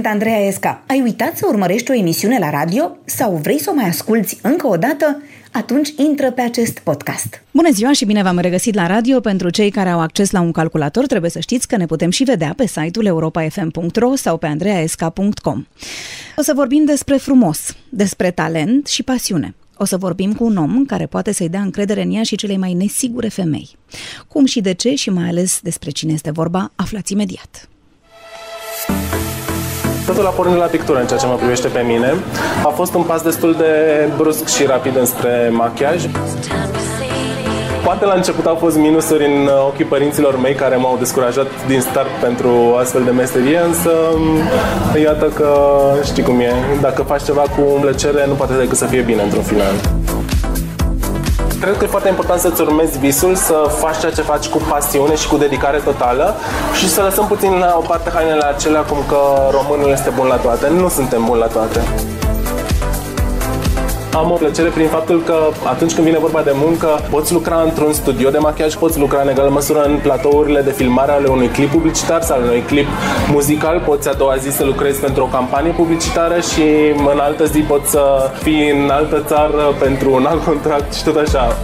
Sunt Andreea Esca. Ai uitat să urmărești o emisiune la radio sau vrei să o mai asculți încă o dată? Atunci intră pe acest podcast. Bună ziua și bine v-am regăsit la radio. Pentru cei care au acces la un calculator, trebuie să știți că ne putem și vedea pe site-ul europa.fm.ro sau pe andreaesca.com. O să vorbim despre frumos, despre talent și pasiune. O să vorbim cu un om care poate să-i dea încredere în ea și celei mai nesigure femei. Cum și de ce și mai ales despre cine este vorba, aflați imediat. Totul a pornit la pictură în ceea ce mă privește pe mine. A fost un pas destul de brusc și rapid înspre machiaj. Poate la început au fost minusuri în ochii părinților mei care m-au descurajat din start pentru astfel de meserie, însă iată că știi cum e, dacă faci ceva cu plăcere nu poate decât să fie bine într-un final. Cred că e foarte important să-ți urmezi visul, să faci ceea ce faci cu pasiune și cu dedicare totală și să lăsăm puțin la o parte hainele acelea cum că românul este bun la toate. Nu suntem buni la toate am o plăcere prin faptul că atunci când vine vorba de muncă, poți lucra într-un studio de machiaj, poți lucra în egală măsură în platourile de filmare ale unui clip publicitar sau ale unui clip muzical, poți a doua zi să lucrezi pentru o campanie publicitară și în altă zi poți să fii în altă țară pentru un alt contract și tot așa.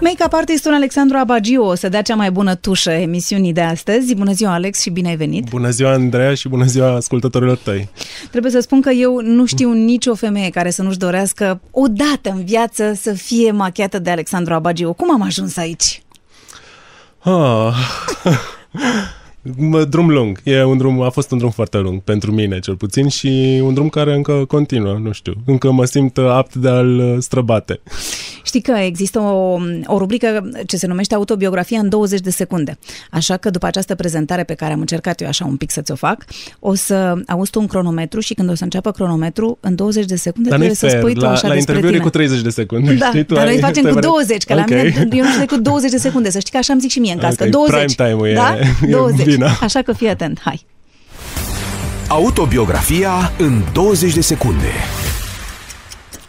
Make-up artistul Alexandru Abagiu o să dea cea mai bună tușă emisiunii de astăzi. Bună ziua, Alex, și bine ai venit! Bună ziua, Andreea, și bună ziua ascultătorilor tăi! Trebuie să spun că eu nu știu nicio femeie care să nu-și dorească odată în viață să fie machiată de Alexandru Abagiu. Cum am ajuns aici? Ah. drum lung. E un drum, a fost un drum foarte lung pentru mine, cel puțin, și un drum care încă continuă, nu știu. Încă mă simt apt de a-l străbate. Știi că există o, o rubrică ce se numește autobiografia în 20 de secunde. Așa că după această prezentare pe care am încercat eu așa un pic să ți-o fac, o să auzi tu un cronometru și când o să înceapă cronometru, în 20 de secunde dar trebuie fair. să spui tu la, așa la despre interviuri tine. cu 30 de secunde. Da, știi? Tu dar ai, noi facem cu te- 20, că okay. la mine, eu nu știu decât 20 de secunde, să știi că așa îmi zic și mie în cască, Ok, 20. prime time-ul e- da? e 20. Bine. Așa că fii atent, hai. Autobiografia în 20 de secunde.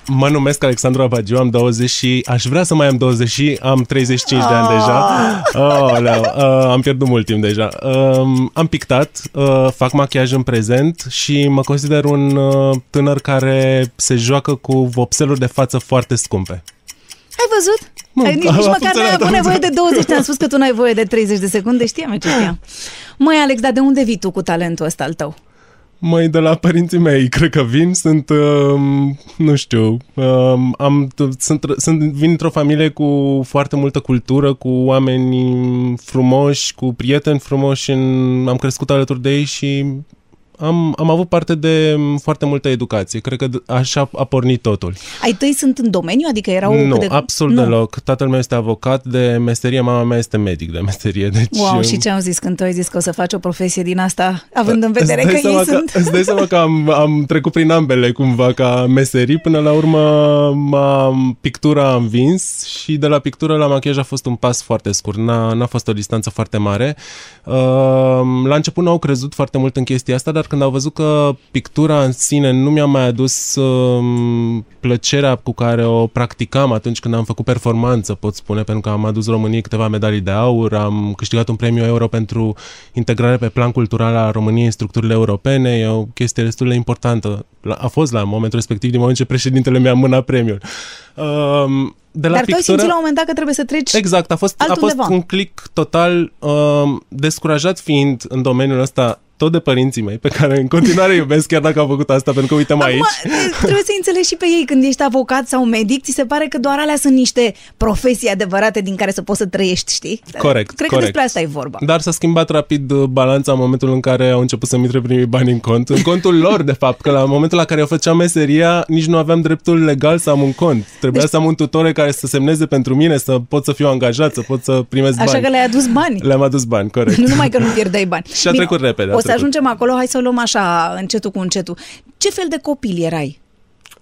Mă numesc Alexandru Abagiu, am 20 și aș vrea să mai am 20 și am 35 de ani deja. Oh, leu, uh, am pierdut mult timp deja. Uh, am pictat, uh, fac machiaj în prezent și mă consider un uh, tânăr care se joacă cu vopseluri de față foarte scumpe. Ai văzut? Mă, Ai, nici, a- nici a măcar n-ai funcționat, avut am nevoie de înțeles. 20, te-am spus că tu n-ai voie de 30 de secunde, știam eu ce știam. Măi, Alex, dar de unde vii tu cu talentul ăsta al tău? Mai de la părinții mei, cred că vin, sunt, um, nu știu, um, am, sunt, sunt, vin într-o familie cu foarte multă cultură, cu oameni frumoși, cu prieteni frumoși, în, am crescut alături de ei și am, am avut parte de um, foarte multă educație. Cred că d- așa a pornit totul. Ai tăi sunt în domeniu? Adică erau nu, cât de... absolut nu. deloc. Tatăl meu este avocat de meserie, mama mea este medic de meserie. Deci, Wow, um, și ce am zis când tu ai zis că o să faci o profesie din asta, având în vedere Îți că dai seama ei sunt... Îți dai seama că am, am trecut prin ambele cumva ca meserii. Până la urmă m-am, pictura am vins și de la pictură la machiaj a fost un pas foarte scurt. N-a, n-a fost o distanță foarte mare. Uh, la început n-au crezut foarte mult în chestia asta, dar când au văzut că pictura în sine nu mi-a mai adus uh, plăcerea cu care o practicam atunci când am făcut performanță, pot spune, pentru că am adus României câteva medalii de aur, am câștigat un premiu euro pentru integrare pe plan cultural a României în structurile europene, e o chestie destul de importantă. La- A fost la momentul respectiv, din moment ce președintele mi-a mânat premiul. Um, de la Dar tu ai pictură... simțit la un moment dat că trebuie să treci Exact, a fost, a fost altundeva. un click total um, descurajat fiind în domeniul ăsta tot de părinții mei, pe care în continuare iubesc, chiar dacă au făcut asta, pentru că uităm aici. Acum, trebuie să înțelegi și pe ei când ești avocat sau medic, ți se pare că doar alea sunt niște profesii adevărate din care să poți să trăiești, știi? Corect, Cred că corect. despre asta e vorba. Dar s-a schimbat rapid uh, balanța în momentul în care au început să-mi intre primii bani în cont. În contul lor, de fapt, că la momentul la care eu făceam meseria, nici nu aveam dreptul legal să am un cont. Trebuia Deci- să am un tutore care să semneze pentru mine, să pot să fiu angajat, să pot să primesc Așa bani. că le-ai adus bani. Le-am adus bani, corect. Nu numai că nu pierdeai bani. Și a trecut repede, a O să trecut. ajungem acolo, hai să o luăm așa, încetul cu încetul. Ce fel de copil erai?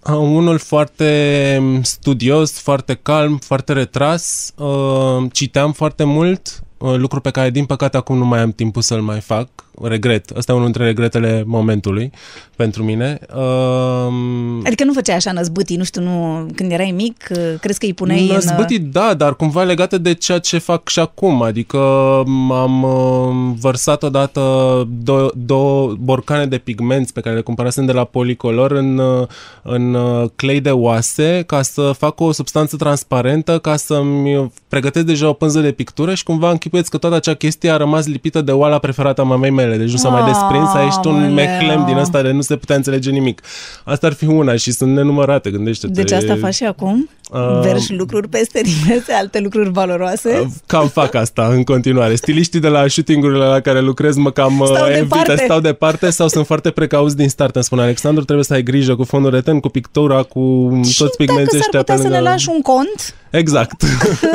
Uh, Unul foarte studios, foarte calm, foarte retras. Uh, citeam foarte mult. uh, lucru pe care din păcate acum nu mai am timpul să-l mai fac, regret, ăsta e unul dintre regretele momentului pentru mine. Uh, Adică nu făceai așa năzbâtii, nu știu, nu, când erai mic, uh, crezi că îi puneai în... Năzbâtii, da, dar cumva legate de ceea ce fac și acum. Adică am uh, vărsat odată două, două borcane de pigmenți pe care le cumpărasem de la Policolor în, uh, în uh, clei de oase ca să fac o substanță transparentă ca să-mi pregătesc deja o pânză de pictură și cumva închipuiesc că toată acea chestie a rămas lipită de oala preferată a mamei mele. Deci nu s-a mai desprins, a ieșit un Aoleu. mehlem din ăsta de nu se putea înțelege nimic. Asta ar fi una și sunt nenumărate, gândește-te. Deci asta faci și acum? Uh, Vergi lucruri peste diverse alte lucruri valoroase? Cam fac asta în continuare. Stiliștii de la shooting-urile la care lucrez mă cam Stau uh, evită, departe. stau departe sau sunt foarte precauți din start. Îmi spune Alexandru, trebuie să ai grijă cu fondul de ten, cu pictura, cu și toți dacă pigmenții s-ar ăștia putea pe să ne lângă... lași un cont, Exact.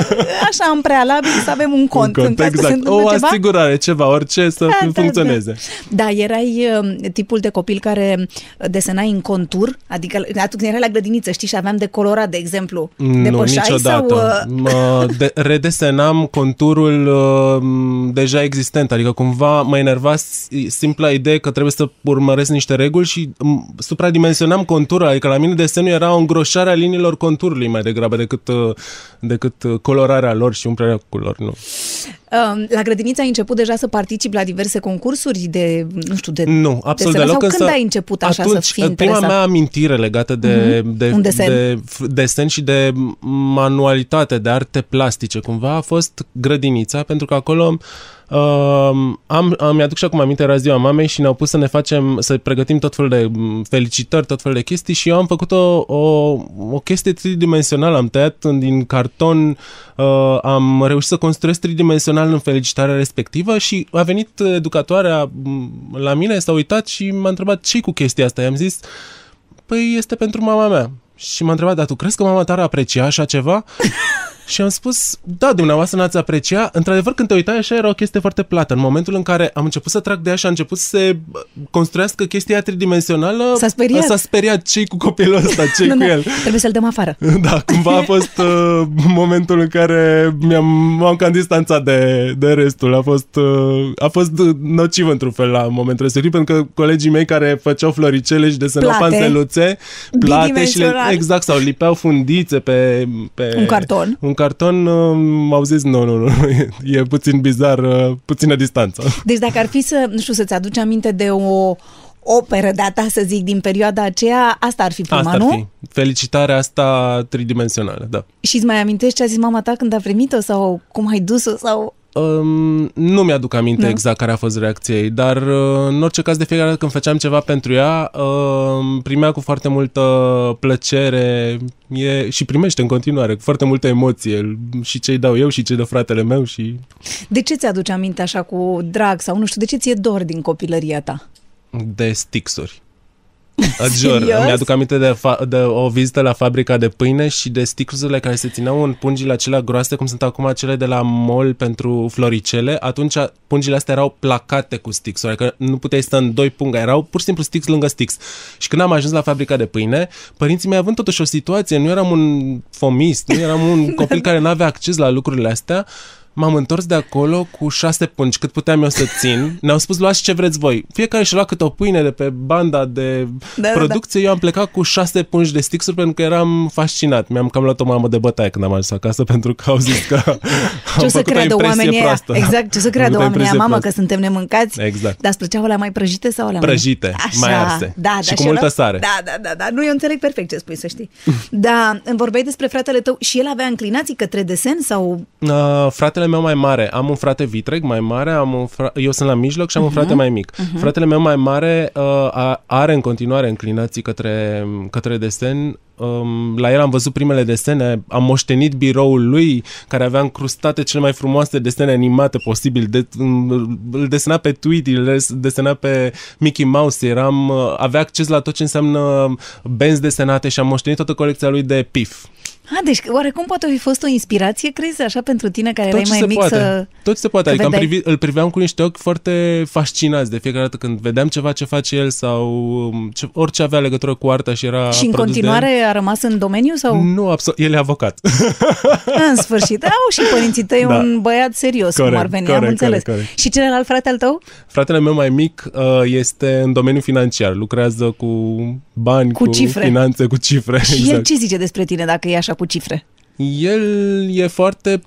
așa în prealabil să avem un cont, Un în caz că se exact. întâmplă O ceva. asigurare, ceva, orice să Da, da, funcționeze. Da, erai uh, tipul de copil care desenai în contur, adică atunci când erai la grădiniță, știi, și aveam de colorat, de exemplu. Nu, Depășai niciodată. sau... uh, Mă de- redesenam conturul uh, deja existent, adică cumva mă enerva s- simpla idee că trebuie să urmăresc niște reguli și m, supradimensionam conturul, adică la mine desenul era o îngroșare a liniilor conturului mai degrabă decât, uh, decât uh, colorarea lor și umplerea cu culori, nu. Uh, La grădiniță ai început deja să participi la diverse concursuri de, nu știu, de Nu, absolut desenat? deloc. Sau însă când ai început așa atunci, să fii prima interesat? mea amintire legată de, Mhm. de, Un desen. de f- desen și de manualitate, de arte plastice, cumva a fost grădinița, pentru că acolo Uh, am, am, mi-aduc și acum aminte, era ziua mamei și ne-au pus să ne facem, să pregătim tot felul de m, felicitări, tot felul de chestii și eu am făcut o, o, o chestie tridimensională, am tăiat în- din carton, uh, am reușit să construiesc tridimensional în felicitarea respectivă și a venit educatoarea m, la mine, s-a uitat și m-a întrebat ce cu chestia asta. I-am zis, păi este pentru mama mea. Și m-a întrebat, dar tu crezi că mama ta ar aprecia așa ceva? Și am spus, da, dumneavoastră n-ați aprecia. Într-adevăr, când te uitai așa, era o chestie foarte plată. În momentul în care am început să trag de ea și a început să se bă, construiască chestia tridimensională, S-a speriat. S-a speriat ce cu copilul ăsta, ce Nu, cu nu, el. Trebuie să-l dăm afară. Da, cumva a fost uh, momentul în care mi-am, m-am cam distanțat de, de restul. A fost, uh, a fost nociv într-un fel la momentul respectiv, pentru că colegii mei care făceau floricele și desenau Plate. panseluțe, plate și le, Bidimensional. exact, sau lipeau fundițe pe, pe Un carton. Un carton, uh, m-au zis, nu, nu, nu, e puțin bizar, uh, puțină distanță. Deci dacă ar fi să, nu știu, să-ți aduci aminte de o operă de-a ta, să zic, din perioada aceea, asta ar fi prima, Asta ar nu? fi. Felicitarea asta tridimensională, da. Și îți mai amintești ce a zis mama ta când a primit-o sau cum ai dus-o sau... Um, nu mi-aduc aminte Nu? exact care a fost reacția ei, dar uh, în orice caz de fiecare dată când făceam ceva pentru ea, uh, primea cu foarte multă plăcere e, și primește în continuare cu foarte multă emoție și ce-i dau eu și ce dă fratele meu și De ce ți-aduce aminte așa cu drag sau nu știu, de ce ți-e dor din copilăria ta? de stixuri. Îți jur, Serios? mi-aduc aminte de, fa- de o vizită la fabrica de pâine și de sticlurile care se țineau în pungile acelea groase, cum sunt acum cele de la mall pentru floricele. Atunci pungile astea erau placate cu stixuri, adică nu puteai sta în doi punga, erau pur și simplu stix lângă stix. Și când am ajuns la fabrica de pâine, părinții mei având totuși o situație, nu eram un fomist, nu eram un copil care nu avea acces la lucrurile astea, M-am întors de acolo cu șase pungi, cât puteam eu să țin. Ne-au spus, luați ce vreți voi. Fiecare și-a luat câte o pâine de pe banda de Da, da, producție. Eu am plecat cu șase pungi de stixuri pentru că eram fascinat. Mi-am cam luat o mamă de bătaie când am ajuns acasă pentru că au zis că am Ce o să făcut o creadă impresie oamenii aia? proastă. Exact, ce o să Am creadă făcut o oamenii aia, impresie mamă, că proastă. suntem nemâncați? Exact. Dar îți plăceau alea mai prăjite sau alea Prăjite, mai... Așa, mai arse. Da, Și da, cu multă ăla- sare. Da, da, da, da, nu, eu înțeleg perfect ce spui, să știi. Da, îmi vorbeai despre fratele tău și el avea inclinații către desen sau... Uh, fratele meu mai mare, am un frate vitreg mai mare, am un fra- eu sunt la mijloc și am uh-huh. un frate mai mic. Uh-huh. Fratele meu mai mare uh, a- are în continuare înclinații către, către desen. Um, la el am văzut primele desene, am moștenit biroul lui care avea încrustate cele mai frumoase desene animate posibil. De, um, îl desena pe Tweety, îl des- desena pe Mickey Mouse, eram, uh, avea acces la tot ce înseamnă benzi desenate și am moștenit toată colecția lui de pif. A, deci oarecum poate fi fost o inspirație, crezi, așa pentru tine care Tot erai ce mai se mic poate. să... Tot ce se poate. că Adică am vedeai- privi, îl priveam cu niște ochi foarte fascinați de fiecare dată când vedeam ceva ce face el sau um, ce, orice avea legătură cu arta și era Și în produs de el. continuare a rămas în domeniu sau? Nu, absolut. El e avocat. În sfârșit. Au și părinții tăi Da. un băiat serios, cum Corect, ar veni, am corect, înțeles. corect, corect. Și celălalt frate al tău? Fratele meu mai mic uh, este în domeniul financiar. Lucrează cu bani, Cu cu, cifre. finanțe, cu cifre. Și el exact. ce zice despre tine dacă e așa cu cifre? El e foarte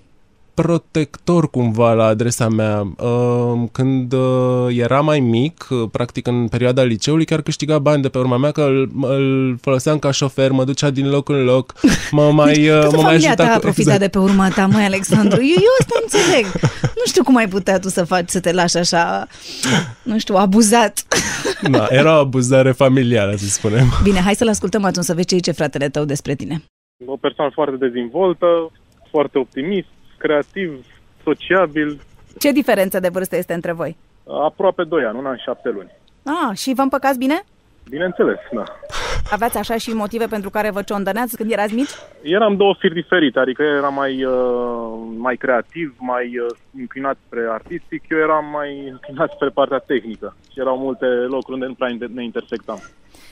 protector cumva la adresa mea. Uh, Când uh, era mai mic, uh, practic în perioada liceului, chiar câștiga bani de pe urma mea, că îl, îl foloseam ca șofer, mă ducea din loc în loc, mă mai, uh, Toată mă mai familia ajuta ta a cu- profitat exact. de pe urma ta, măi, Alexandru. Eu, eu asta înțeleg. Nu știu cum ai putea tu să faci, să te lași așa, nu știu, abuzat. Da, era o abuzare familială, să spunem. Bine, hai să-l ascultăm atunci să vezi ce zice fratele tău despre tine. O persoană foarte dezvoltă, foarte optimist, creativ, sociabil, Ce diferență de vârstă este între voi? aproape 2 ani, un an și 7 luni. Ah, și vă împăcați bine? Bineînțeles, da. Aveați așa și motive pentru care vă ciondăneați când erați mici? Eram două firi diferite, adică el era mai, uh, mai creativ, mai uh, înclinat spre artistic, eu eram mai înclinat spre partea tehnică și erau multe locuri unde nu prea inter- ne intersectam.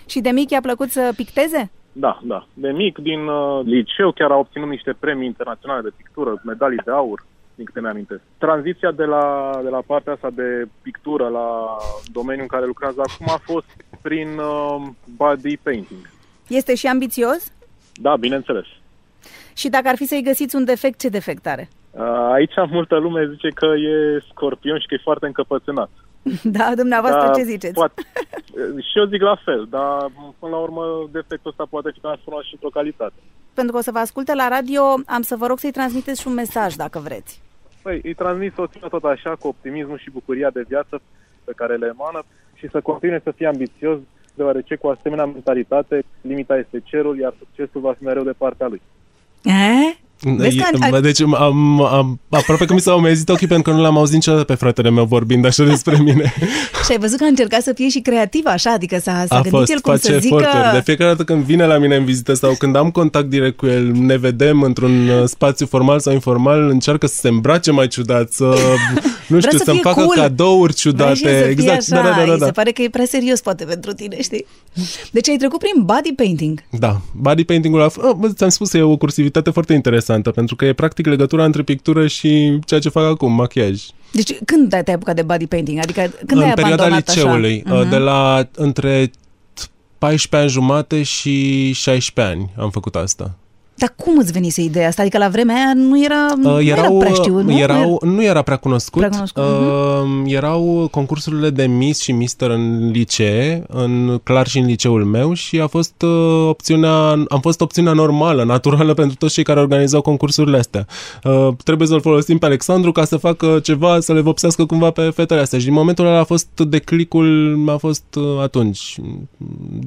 Și de mic i-a plăcut să picteze? Da, da. De mic, din uh, liceu, chiar a obținut niște premii internaționale de pictură, medalii de aur, din câte mi-amintesc. Tranziția de la, de la partea asta de pictură la domeniul în care lucrează acum a fost prin uh, body painting. Este și ambițios? Da, bineînțeles. Și dacă ar fi să-i găsiți un defect, ce defect are? Uh, aici multă lume zice că e scorpion și că e foarte încăpățânat. Da, dumneavoastră ce ziceți? Poate, și eu zic la fel, dar până la urmă defectul ăsta poate fi transformat și într-o calitate. Pentru că o să vă asculte la radio, am să vă rog să-i transmiteți și un mesaj, dacă vreți. Păi, îi transmit soția tot așa, cu optimismul și bucuria de viață pe care le emană și să continue să fie ambițios, deoarece cu asemenea mentalitate, limita este cerul, iar succesul va fi mereu de partea lui. E? Vezi că E- an- Deci am, am, aproape că mi s-au umezit ochii pentru că nu l-am auzit niciodată pe fratele meu vorbind așa despre mine. Și ai văzut că a încercat să fie și creativ așa, adică s-a, s-a a gândit fost, el cum face să zică... eforturi. De fiecare dată când vine la mine în vizită sau când am contact direct cu el, ne vedem într-un uh, spațiu formal sau informal, încearcă să se îmbrace mai ciudat, să, nu știu, să să-mi fie facă cool. cadouri ciudate. Vrei și să fie exact, așa, da, da, da, îi da. se pare că e prea serios poate pentru tine, știi? Deci ai trecut prin body painting. Da, body painting-ul a f- oh, ți-am spus, e o cursivitate foarte interesantă, pentru că e practic legătura între pictură și ceea ce fac acum, machiaj. Deci când te-ai apucat de body painting? Adică când ai în perioada abandonat liceului, așa? uh, de la între 14 ani jumate și 16 ani am făcut asta. Dar cum îți venise ideea asta? Adică la vremea aia nu era, nu Uh, era prea știut, nu? erau, nu era prea cunoscut. Prea cunoscut, mhm. Uh, erau concursurile de Miss și Mister în licee, în clar și în liceul meu și a fost uh, opțiunea, am fost opțiunea normală, naturală pentru toți cei care organizau concursurile astea. Uh, trebuie să-l folosim pe Alexandru ca să facă ceva, să le vopsească cumva pe fetele astea și din momentul ăla a fost declicul, a fost uh, atunci.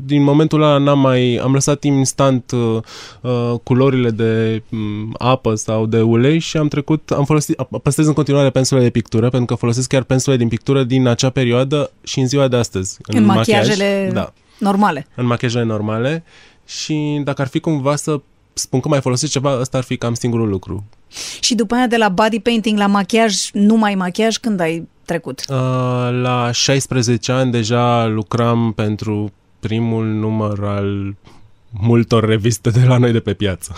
Din momentul ăla n-am mai, am lăsat instant uh, uh, culorile de um, apă sau de ulei și am trecut, am folosit, păstrez în continuare pensule de pictură, pentru că folosesc chiar pensule din pictură din acea perioadă și în ziua de astăzi. În, machiajele machiaj, da, normale. în machiajele normale și dacă ar fi cumva să spun că mai folosesc ceva, ăsta ar fi cam singurul lucru. Și după aia de la body painting la machiaj, numai machiaj, când ai trecut? Uh, la 16 ani deja lucram pentru primul număr al multor reviste de la noi de pe piață.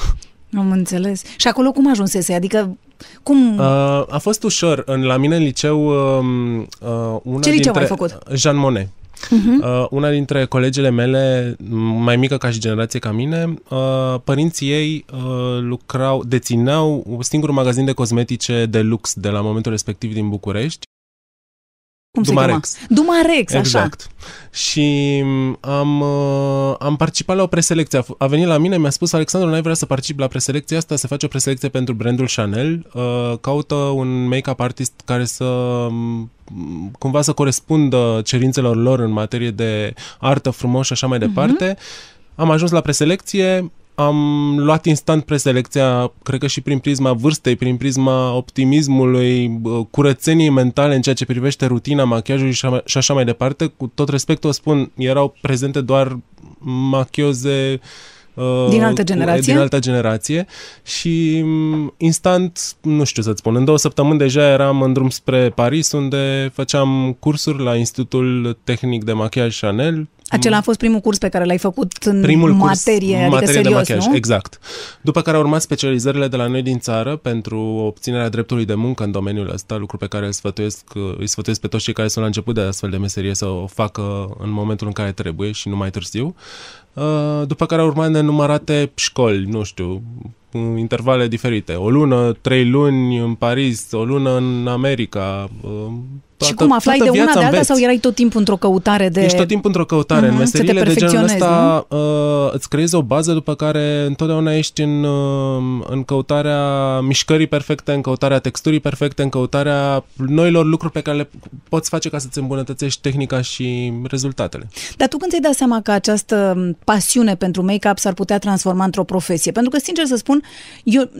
Am înțeles. Și acolo cum ajunsese? Adică cum... Uh, a fost ușor. În, la mine în liceu... Uh, uh, una Ce liceu dintre, ai făcut? Jean Monnet. Uh-huh. Uh, una dintre colegele mele, mai mică ca și generație ca mine, uh, părinții ei uh, lucrau, dețineau un singur magazin de cosmetice de lux de la momentul respectiv din București. Cum se Dumarex. chema? Dumarex, așa. Exact. Și am, uh, am participat la o preselecție. A f- A venit la mine, mi-a spus Alexandru, n-ai vrea să participi la preselecția asta? Se face o preselecție pentru brandul Chanel. Uh, caută un make-up artist care să m, cumva să corespundă cerințelor lor în materie de artă frumos și așa mai departe. Am ajuns la preselecție, am luat instant preselecția, cred că și prin prisma vârstei, prin prisma optimismului, bă, curățeniei mentale în ceea ce privește rutina machiajului și așa- și așa mai departe. Cu tot respectul o spun, erau prezente doar machioze uh, Din altă generație? Din altă generație și um, instant, nu știu să-ți spun, în două săptămâni deja eram în drum spre Paris unde făceam cursuri la Institutul Tehnic de Machiaj Chanel, acela a fost primul curs pe care l-ai făcut în Primul materie, curs, adică materie serios, de machiaj, nu? exact. După care au urmat specializările de la noi din țară pentru obținerea dreptului de muncă în domeniul ăsta, lucru pe care îl sfătuiesc, îi sfătuiesc pe toți cei care sunt la început de astfel de meserie să o facă în momentul în care trebuie și nu mai târziu. Uh, După care au urmat nenumărate școli, nu știu, în intervale diferite. O lună, trei luni în Paris, o lună în America. Uh, și toată- cum aflai de toată una de viața alta înveți. sau erai tot timpul într-o căutare de... Ești tot timpul într-o căutare. Mhm, în să te meseriile de genul perfecționezi, ăsta uh, îți creezi o bază după care întotdeauna ești în, uh, în căutarea mișcării perfecte, în căutarea texturii perfecte, în căutarea noilor lucruri pe care le poți face ca să-ți îmbunătățești tehnica și rezultatele. Dar tu când ți-ai dat seama că această pasiune pentru make-up s-ar putea transforma într-o profesie? Pentru că, sincer să spun, eu,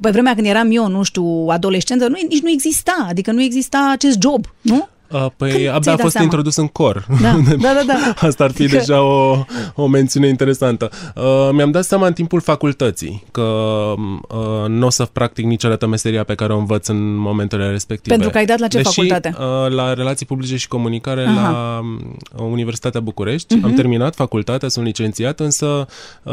pe vremea când eram eu, nu știu, adolescentă, nu, nici nu exista, adică nu exista acest job, nu? Uh, Păi Când abia ți-ai a dat fost seama? introdus în cor. Da, da, da, da. Asta ar fi Adică- deja o, o mențiune interesantă. Uh, mi-am dat seama în timpul facultății că uh, nu o să practic niciodată meseria pe care o învăț în momentele respective. Pentru că ai dat la ce Deși, facultate? Uh, la Relații Publice și Comunicare Aha. la uh, Universitatea București. Uh-huh. Am terminat facultatea, sunt licențiat, însă uh,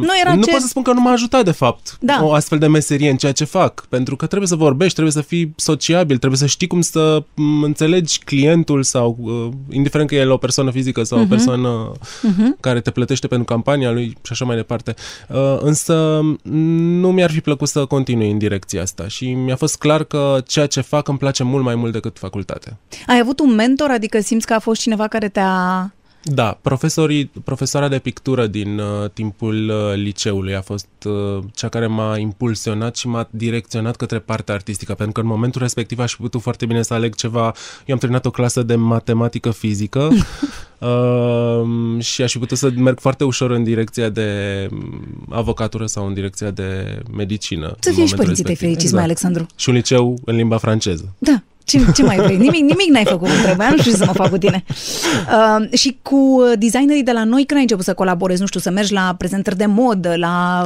nu, era nu ce- pot să spun că nu m-a ajutat de fapt Da. o astfel de meserie în ceea ce fac. Pentru că trebuie să vorbești, trebuie să fii sociabil, trebuie să știi cum să m, înțelegi clientul sau, uh, indiferent că el e o persoană fizică sau uh-huh. o persoană uh-huh. care te plătește pentru campania lui și așa mai departe. Uh, însă nu mi-ar fi plăcut să continui în direcția asta și mi-a fost clar că ceea ce fac îmi place mult mai mult decât facultatea. Ai avut un mentor, adică simți că a fost cineva care te-a... Da, profesorii, profesoara de pictură din uh, timpul uh, liceului a fost uh, cea care m-a impulsionat și m-a direcționat către partea artistică, pentru că în momentul respectiv aș fi putut foarte bine să aleg ceva. Eu am terminat o clasă de matematică fizică uh, și aș fi putut să merg foarte ușor în direcția de mm, avocatură sau în direcția de medicină. Să în fie și momentul părinții tăi respectiv. fericiți, mai Alexandru. Și un liceu în limba franceză. Da. Ce, ce mai vrei? Nimic, nimic n-ai făcut cum trebuia, nu știu ce să mă fac cu tine. Uh, și cu designerii de la noi, când ai început să colaborezi, nu știu, să mergi la prezentări de modă, la...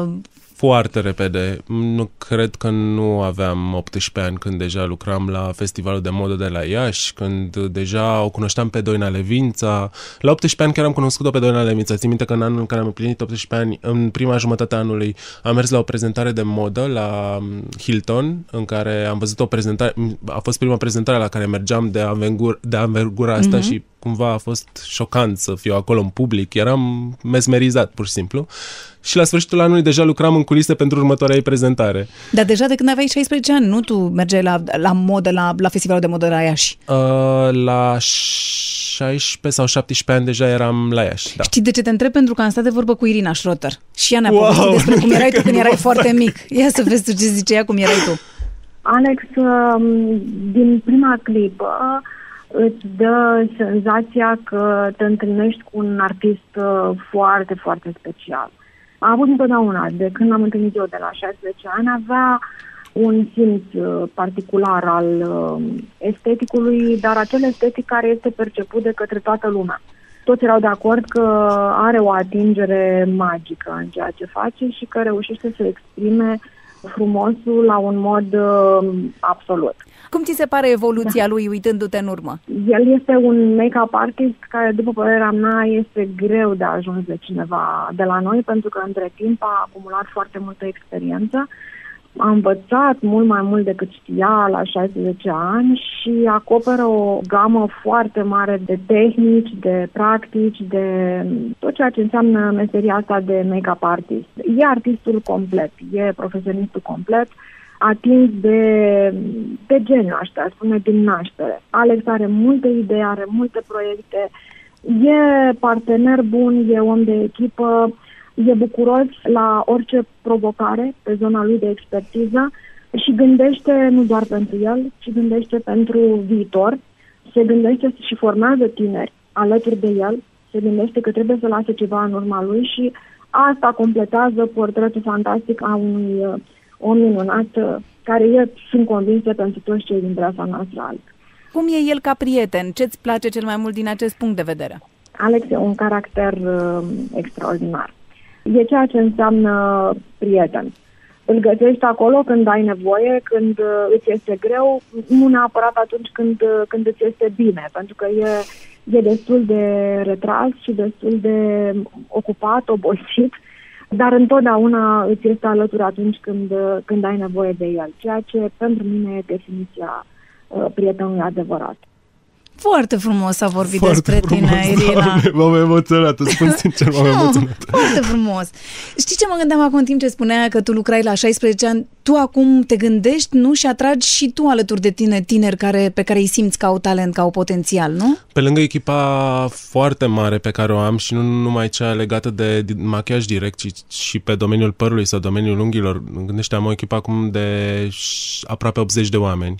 Foarte repede. Nu cred că nu aveam 18 ani când deja lucram la festivalul de modă de la Iași, când deja o cunoșteam pe Doina Levința. La 18 ani chiar am cunoscut-o pe Doina Levința. Țin minte că în anul în care am împlinit 18 ani, în prima jumătate a anului, am mers la o prezentare de modă la Hilton, în care am văzut o prezentare, a fost prima prezentare la care mergeam de, anvengur, de anvergura asta mm-hmm. și cumva a fost șocant să fiu acolo în public. Eram mesmerizat, pur și simplu. Și la sfârșitul anului deja lucram în culise pentru următoarea ei prezentare. Dar deja de când aveai 16 ani, nu? Tu mergeai la, la modă, la, la festivalul de modă la Iași. Uh, la 16 sau 17 ani deja eram la Iași. Da. Știi de ce te întreb? Pentru că am stat de vorbă cu Irina Schroter. Și ea ne-a Wow! povestit despre cum erai tu când erai foarte mic. Ia să vezi tu ce zice ea, cum erai tu. Alex, um, din prima clipă îți dă senzația că te întâlnești cu un artist uh, foarte, foarte special. Am avut întotdeauna, de când am întâlnit eu de la 16 ani, avea un simț uh, particular al uh, esteticului, dar acel estetic care este perceput de către toată lumea. Toți erau de acord că are o atingere magică în ceea ce face și că reușește să exprime frumosul la un mod uh, absolut. Cum ți se pare evoluția da. lui uitându-te în urmă? El este un make-up artist care, după părerea mea, este greu de ajuns de cineva de la noi, pentru că între timp a acumulat foarte multă experiență. A învățat mult mai mult decât știa la 16 ani și acoperă o gamă foarte mare de tehnici, de practici, de tot ceea ce înseamnă meseria asta de make-up artist. E artistul complet, e profesionistul complet, atins de, de geniu, aș putea spune, din naștere. Alex are multe idei, are multe proiecte, e partener bun, e om de echipă, e bucuros la orice provocare pe zona lui de expertiză și gândește nu doar pentru el, ci gândește pentru viitor, se gândește și formează tineri alături de el, se gândește că trebuie să lase ceva în urma lui și asta completează portretul fantastic a unui uh, om minunat uh, care e, sunt convinsă, pentru toți cei din breasa noastră alt. Cum e el ca prieten? Ce-ți place cel mai mult din acest punct de vedere? Alex e un caracter uh, extraordinar. e ceea ce înseamnă prieten. Îl găsești acolo când ai nevoie, când uh, îți este greu, nu neapărat atunci când, uh, când îți este bine, pentru că e, e destul de retras și destul de ocupat, obosit, dar întotdeauna îți este alături atunci când, uh, când ai nevoie de el, ceea ce pentru mine e definiția uh, prietenului adevărat. Foarte frumos a vorbit Foarte despre frumos, tine, Irina. M-am emoționat, îți spun sincer, m-am emoționat. Foarte frumos. Știi ce mă gândeam acum în timp ce spunea că tu lucrai la 16 ani? Tu acum te gândești, nu? Și atragi și tu alături de tine tineri care, pe care îi simți ca au talent, ca au potențial, nu? Pe lângă echipa foarte mare pe care o am și nu numai cea legată de machiaj direct, ci și pe domeniul părului sau domeniul unghiilor, gândește, am o echipă acum de aproape 80 de oameni.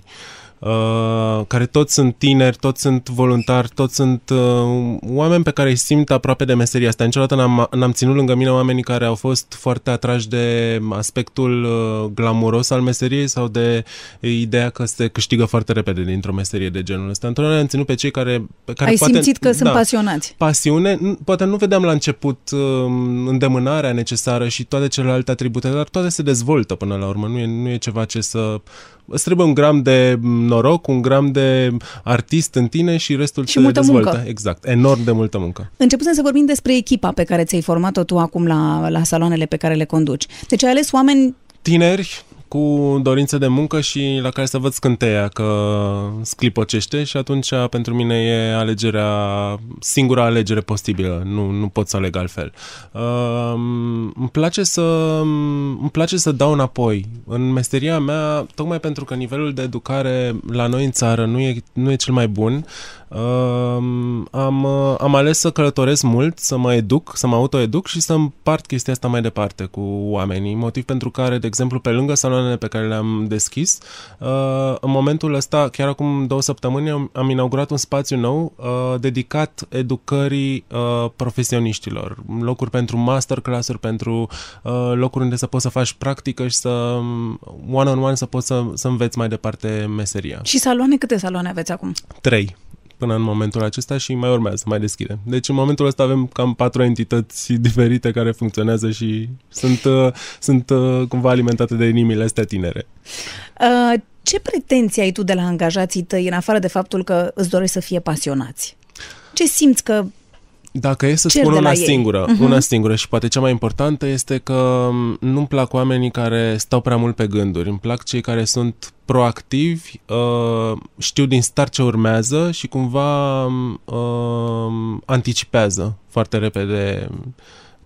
Uh, care toți sunt tineri, toți sunt voluntari, toți sunt uh, oameni pe care îi simt aproape de meseria asta. Niciodată n-am, n-am ținut lângă mine oamenii care au fost foarte atrași de aspectul uh, glamuros al meseriei sau de ideea că se câștigă foarte repede dintr-o meserie de genul ăsta. Întotdeauna am ținut pe cei care... Pe care Ai poate, simțit că da, sunt pasionați. Pasiune, poate nu vedeam la început uh, îndemânarea necesară și toate celelalte atribute, dar toate se dezvoltă până la urmă. Nu e, nu e ceva ce să îți trebuie un gram de noroc, un gram de artist în tine și restul și se multă dezvoltă. Muncă. Exact, enorm de multă muncă. Începem să vorbim despre echipa pe care ți-ai format-o tu acum la, la saloanele pe care le conduci. Deci ai ales oameni tineri, cu dorință de muncă și la care să văd scânteia că sclipocește și atunci pentru mine e alegerea, singura alegere posibilă, nu, nu pot să aleg altfel. Uh, îmi, place să, îmi place să dau înapoi. În meseria mea, tocmai pentru că nivelul de educare la noi în țară nu e, nu e cel mai bun, Uh, am, uh, am ales să călătoresc mult, să mă educ, să mă autoeduc și să împart chestia asta mai departe cu oamenii. Motiv pentru care, de exemplu, pe lângă saloanele pe care le-am deschis, uh, în momentul ăsta, chiar acum două săptămâni, am, am inaugurat un spațiu nou uh, dedicat educării uh, profesioniștilor. Locuri pentru masterclass-uri, pentru uh, locuri unde să poți să faci practică și să um, one-on-one să poți să, să înveți mai departe meseria. Și saloane, câte saloane aveți acum? Trei până în momentul acesta și mai urmează, mai deschide. Deci în momentul ăsta avem cam patru entități diferite care funcționează și sunt, uh, sunt uh, cumva alimentate de inimile astea tinere. Uh, ce pretenții ai tu de la angajații tăi, în afară de faptul că îți dorești să fie pasionați? Ce simți că dacă e să spun una singură, uh-huh. una singură și poate cea mai importantă este că nu-mi plac oamenii care stau prea mult pe gânduri. Îmi plac cei care sunt proactivi, uh, știu din start ce urmează și cumva uh, anticipează foarte repede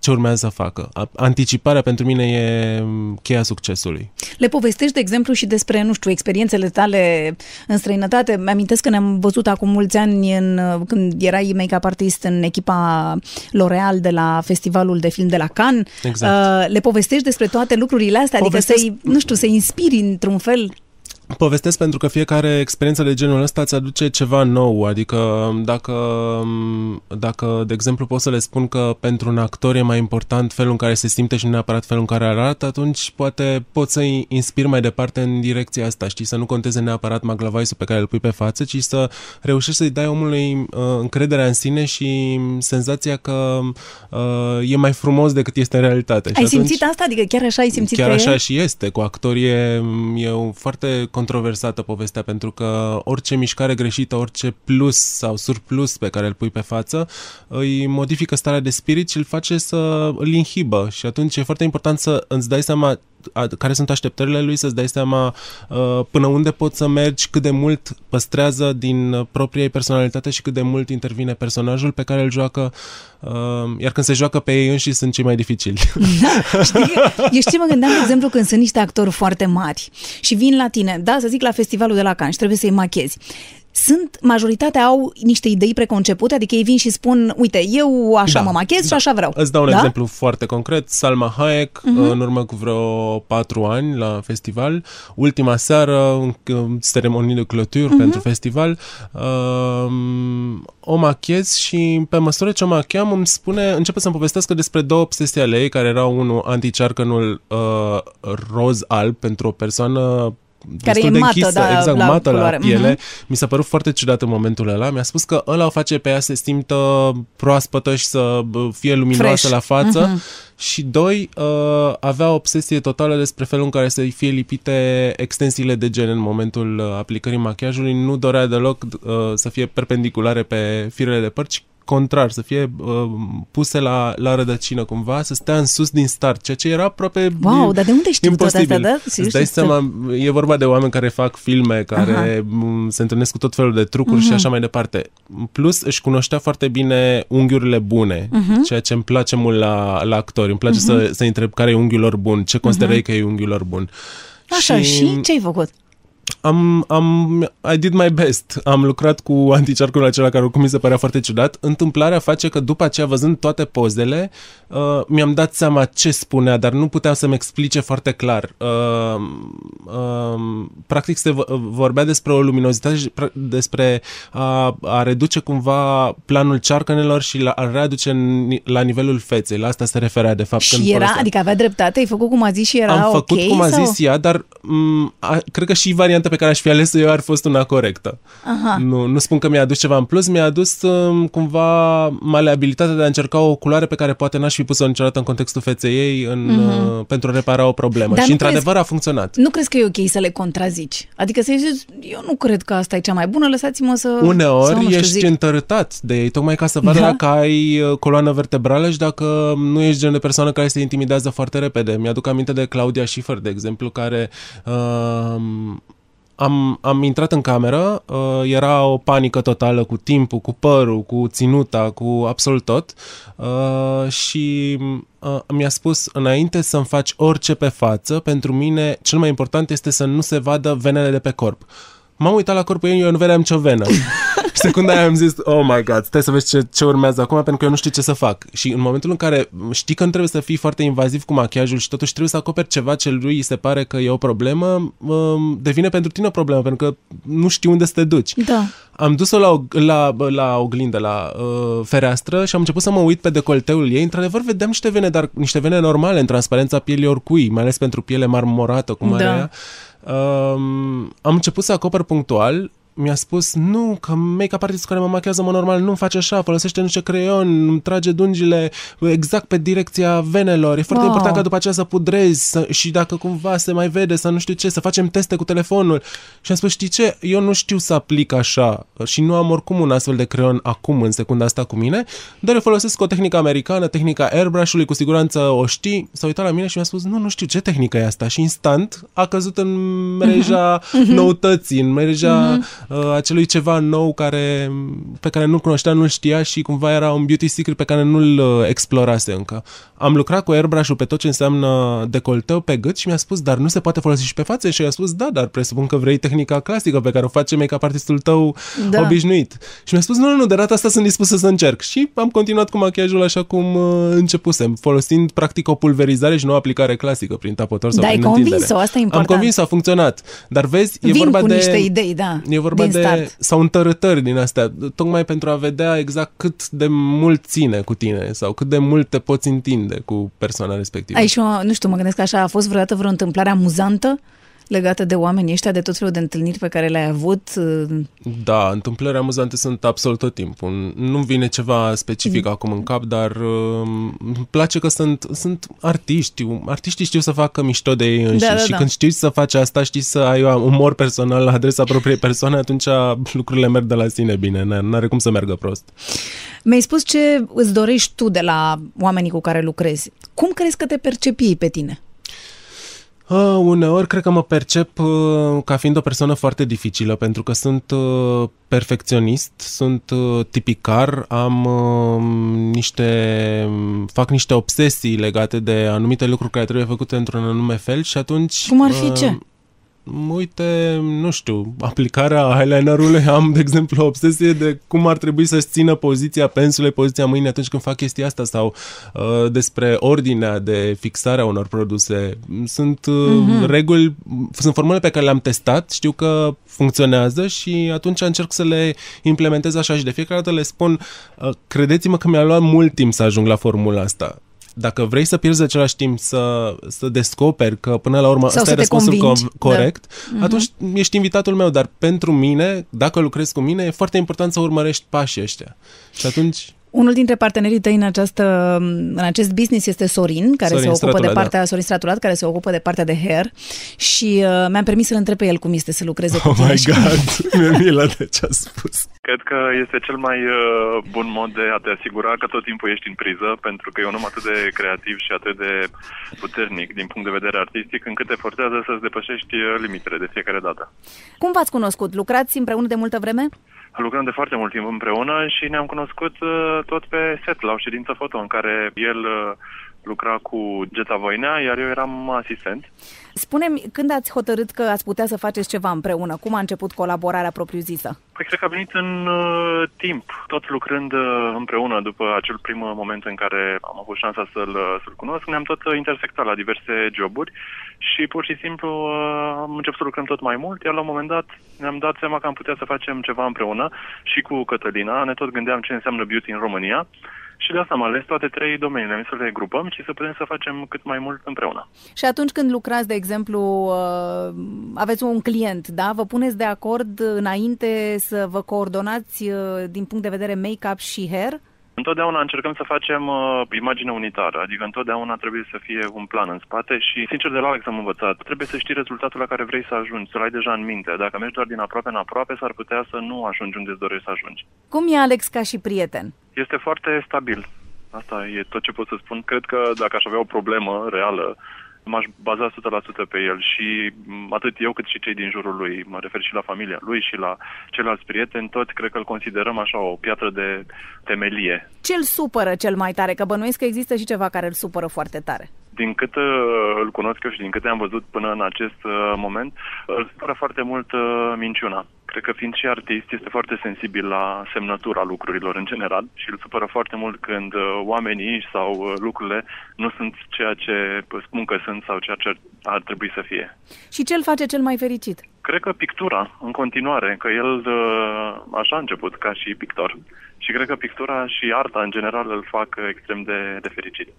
ce urmează să facă. Anticiparea pentru mine e cheia succesului. Le povestești, de exemplu, și despre, nu știu, experiențele tale în străinătate. Mi-amintesc că ne-am văzut acum mulți ani în, când erai make-up artist în echipa L'Oreal de la festivalul de film de la Cannes. Exact. Uh, le povestești despre toate lucrurile astea? Adică Povestesc... Adică să-i, nu știu, să inspiri într-un fel? Povestesc pentru că fiecare experiență de genul ăsta îți aduce ceva nou, adică dacă, dacă, de exemplu, pot să le spun că pentru un actor e mai important felul în care se simte și nu neapărat felul în care arată, atunci poate pot să-i inspir mai departe în direcția asta, știi, să nu conteze neapărat maglavaisul pe care îl pui pe față, ci să reușești să-i dai omului uh, încrederea în sine și senzația că uh, e mai frumos decât este în realitate. Ai și simțit asta? Adică chiar așa ai simțit Chiar că așa e? și este. Cu actorii e, e foarte controversată povestea pentru că orice mișcare greșită, orice plus sau surplus pe care îl pui pe față îi modifică starea de spirit și îl face să îl inhibă. Și atunci e foarte important să îți dai seama care sunt așteptările lui, să-ți dai seama uh, până unde poți să mergi, cât de mult păstrează din propria ei personalitate și cât de mult intervine personajul pe care îl joacă, uh, iar când se joacă pe ei înși sunt cei mai dificili. Da, știi, eu știi, mă gândeam, de exemplu, când sunt niște actori foarte mari și vin la tine, da, să zic la festivalul de la Cannes și trebuie să-i machezi sunt, majoritatea au niște idei preconcepute, adică ei vin și spun, uite, eu așa da, mă machez da. și așa vreau. Îți dau un da? exemplu foarte concret. Salma Hayek, uh-huh. în urmă cu vreo patru ani la festival, ultima seară, în ceremonie de clături uh-huh. pentru festival, uh, o machez și pe măsură ce o macheam îmi spune, începe să-mi povestească despre două obsesii ale ei, care erau unul anticearcănul uh, roz-alb pentru o persoană destul e de mată, închisă, da, exact, la mată culoare. la piele. Mhm. Mi s-a părut foarte ciudat în momentul ăla. Mi-a spus că ăla o face pe ea să se simtă proaspătă și să bă, fie luminoasă Fresh. la față. Mhm. Și doi, uh, avea o obsesie totală despre felul în care să-i fie lipite extensiile de gen în momentul uh, aplicării machiajului. Nu dorea deloc uh, să fie perpendiculare pe firele de păr, ci contrar, să fie uh, puse la, la rădăcină cumva, să stea în sus din start, ceea ce era aproape Wow, dar de unde știu toate astea, imposibil. da? Îți dai seama, e vorba de oameni care fac filme, care m, se întâlnesc cu tot felul de trucuri Mhm. și așa mai departe. Plus își cunoștea foarte bine unghiurile bune, Mhm. ceea ce îmi place mult la, la actori. Îmi place să, să întreb care e unghiul lor bun, ce consideră ei că e unghiul lor bun. Așa, și, și ce ai făcut? Am, am, I did my best. Am lucrat cu anticearcul acela care oricum mi se părea foarte ciudat. Întâmplarea face că după aceea, văzând toate pozele, uh, mi-am dat seama ce spunea, dar nu puteam să-mi explice foarte clar. Uh, uh, practic se vo- vorbea despre o luminozitate și pra- despre a, a reduce cumva planul cearcănelor și la, a readuce în, la nivelul feței. La asta se referea de fapt. când Și era, folosea. adică avea dreptate, ai făcut cum a zis și era Am făcut ok? cum a sau? zis ea, dar m- a, cred că și varianta pe care aș fi ales eu ar fi fost una corectă. Aha. Nu, nu spun că mi-a adus ceva în plus, mi-a adus um, cumva maleabilitatea de a încerca o culoare pe care poate n-aș fi pus-o niciodată în contextul feței ei în, mm-hmm. uh, pentru a repara o problemă. Mhm. Dar și nu într-adevăr a funcționat. Nu crezi că e ok să le contrazici? Adică să zici, eu nu cred că asta e cea mai bună, lăsați-mă să... Uneori sau, nu știu, ești zic. întărâtat de ei, tocmai ca să vadă Da? dacă ai uh, coloană vertebrală și dacă nu ești genul de persoană care se intimidează foarte repede. Mi-aduc aminte de Claudia Schiffer, de exemplu, care uh, am, am intrat în cameră, uh, era o panică totală cu timpul, cu părul, cu ținuta, cu absolut tot uh, și uh, mi-a spus înainte să-mi faci orice pe față, pentru mine cel mai important este să nu se vadă venele de pe corp. M-am uitat la corpul ei, eu nu vedeam nicio venă. și secunda aia am zis, oh my god, stai să vezi ce, ce urmează acum, pentru că eu nu știu ce să fac. Și în momentul în care știi că nu trebuie să fii foarte invaziv cu machiajul și totuși trebuie să acoperi ceva ce lui îi se pare că e o problemă, um, devine pentru tine o problemă, pentru că nu știi unde să te duci. Da. Am dus-o la, og- la, la oglindă, la uh, fereastră și am început să mă uit pe decolteul ei. Într-adevăr, vedeam niște vene, dar niște vene normale în transparența pielii oricui, mai ales pentru piele marmorată, cum are Da. ea. Um, am început să acopăr punctual mi-a spus, nu, că make-up artistul care mă machează mă normal nu face așa, folosește niște creion, îmi trage dungile exact pe direcția venelor. E foarte Wow. important ca după aceea să pudrezi să, și dacă cumva se mai vede, să nu știu ce, să facem teste cu telefonul. Și am spus, știi ce, eu nu știu să aplic așa și nu am oricum un astfel de creion acum în secunda asta cu mine, dar eu folosesc o tehnică americană, tehnica airbrush-ului, cu siguranță o știi. S-a uitat la mine și mi-a spus, nu, nu știu, ce tehnică e asta? Și instant a căzut în mreja noutății, în mreja uh, acelui ceva nou care, pe care nu cunoștea, nu știa și cumva era un beauty secret pe care nu-l uh, explorase încă. Am lucrat cu airbrush-ul pe tot ce înseamnă decolteu pe gât și mi-a spus, dar nu se poate folosi și pe față? Și i-a spus, da, dar presupun că vrei tehnica clasică pe care o face make-up artistul tău Da. obișnuit. Și mi-a spus, nu, nu, nu, de data asta sunt dispusă să încerc. Și am continuat cu machiajul așa cum uh, începusem, folosind practic o pulverizare și nu o aplicare clasică prin tapotor sau Da, ai prin întindere. convins-o, asta e Am important. convins-o, a funcționat. Dar vezi, e Vin vorba cu de... niște idei, da, E vorba din de... start. Sau întărătări din astea, tocmai pentru a vedea exact cât de mult ține cu tine sau cât de mult te poți întinde cu persoana respectivă. Ai și o, nu știu, mă gândesc așa, a fost vreodată vreo întâmplare amuzantă legată de oamenii ăștia, de tot felul de întâlniri pe care le-ai avut? uh, Da, întâmplări amuzante sunt absolut tot timpul. Nu vine ceva specific Mm. acum în cap, dar uh, îmi place că sunt, sunt artiști. Artiștii știu să facă mișto de ei înșiși da, și da. când știi să faci asta, știi să ai umor personal la adresa propriei persoane, atunci lucrurile merg de la sine bine, n- n-are cum să meargă prost. Mi-ai spus ce îți dorești tu de la oamenii cu care lucrezi. Cum crezi că te percepi ei pe tine? Uh, uneori cred că mă percep uh, ca fiind o persoană foarte dificilă pentru că sunt uh, perfecționist, sunt uh, tipicar, am uh, niște fac niște obsesii legate de anumite lucruri care trebuie făcute într-un anume fel și atunci Cum ar fi ce? Uite, nu știu, aplicarea eyelinerului am, de exemplu, o obsesie de cum ar trebui să-și țină poziția pensulei, poziția mâinii atunci când fac chestia asta sau uh, despre ordinea de fixare a unor produse. Sunt uh, Mhm. mm-hmm. reguli, sunt formule pe care le-am testat, știu că funcționează și atunci încerc să le implementez așa și de fiecare dată le spun, uh, credeți-mă că mi-a luat mult timp să ajung la formula asta. Dacă vrei să pierzi același timp să, să descoperi că până la urmă Sau ăsta să e te răspunsul convingi, com- corect, da. da. atunci ești invitatul meu, dar pentru mine, dacă lucrezi cu mine, e foarte important să urmărești pașii ăștia. Și atunci Unul dintre partenerii tăi în, această, în acest business este Sorin, care Sorin se ocupă Stratulat, de partea, da. Sorin Stratulat, care se ocupă de partea de hair și uh, mi-am permis să-l întreb pe el cum este să lucreze cu Oh tine. my și- god, mi-e milă de ce a spus. Cred că este cel mai uh, bun mod de a te asigura că tot timpul ești în priză, pentru că e un om atât de creativ și atât de puternic din punct de vedere artistic, încât te forțează să-ți depășești uh, limitele de fiecare dată. Cum v-ați cunoscut? Lucrați împreună de multă vreme? Lucrăm de foarte mult timp împreună și ne-am cunoscut uh, tot pe set, la o ședință foto în care el uh, lucra cu Geta Voinea, iar eu eram asistent. Spune-mi, când ați hotărât că ați putea să faceți ceva împreună? Cum a început colaborarea propriu-zisă? Păi cred că a venit în uh, timp, tot lucrând uh, împreună după acel prim moment în care am avut șansa să-l, uh, să-l cunosc, ne-am tot uh, intersectat la diverse joburi și pur și simplu uh, am început să lucrăm tot mai mult, iar la un moment dat ne-am dat seama că am putea să facem ceva împreună și cu Cătălina, ne tot gândeam ce înseamnă beauty în România și de asta am ales toate trei domeniile, am zis să le grupăm și să putem să facem cât mai mult împreună. Și atunci când lucrați, de exemplu, uh, aveți un client, da? Vă puneți de acord înainte să vă coordonați uh, din punct de vedere make-up și hair? Întotdeauna încercăm să facem uh, imagine unitară, adică întotdeauna trebuie să fie un plan în spate și, sincer, de la Alex am învățat. Trebuie să știi rezultatul la care vrei să ajungi, să-l ai deja în minte. Dacă mergi doar din aproape în aproape, s-ar putea să nu ajungi unde îți dorești să ajungi. Cum e Alex ca și prieten? Este foarte stabil. Asta e tot ce pot să spun. Cred că dacă aș avea o problemă reală, m-aș baza 100% pe el și m, atât eu cât și cei din jurul lui, mă refer și la familia lui și la ceilalți prieteni, toți cred că îl considerăm așa o piatră de temelie Ce îl supără cel mai tare? Că bănuiesc că există și ceva care îl supără foarte tare. din cât uh, îl cunosc eu și din câte am văzut până în acest uh, moment, îl supără foarte mult uh, minciuna. Cred că fiind și artist, este foarte sensibil la semnătura lucrurilor în general și îl supără foarte mult când uh, oamenii sau uh, lucrurile nu sunt ceea ce spun că sunt sau ceea ce ar trebui să fie. Și ce îl face cel mai fericit? Cred că pictura, în continuare, că el uh, așa a început ca și pictor. Și cred că pictura și arta, în general, îl fac uh, extrem de, de fericit.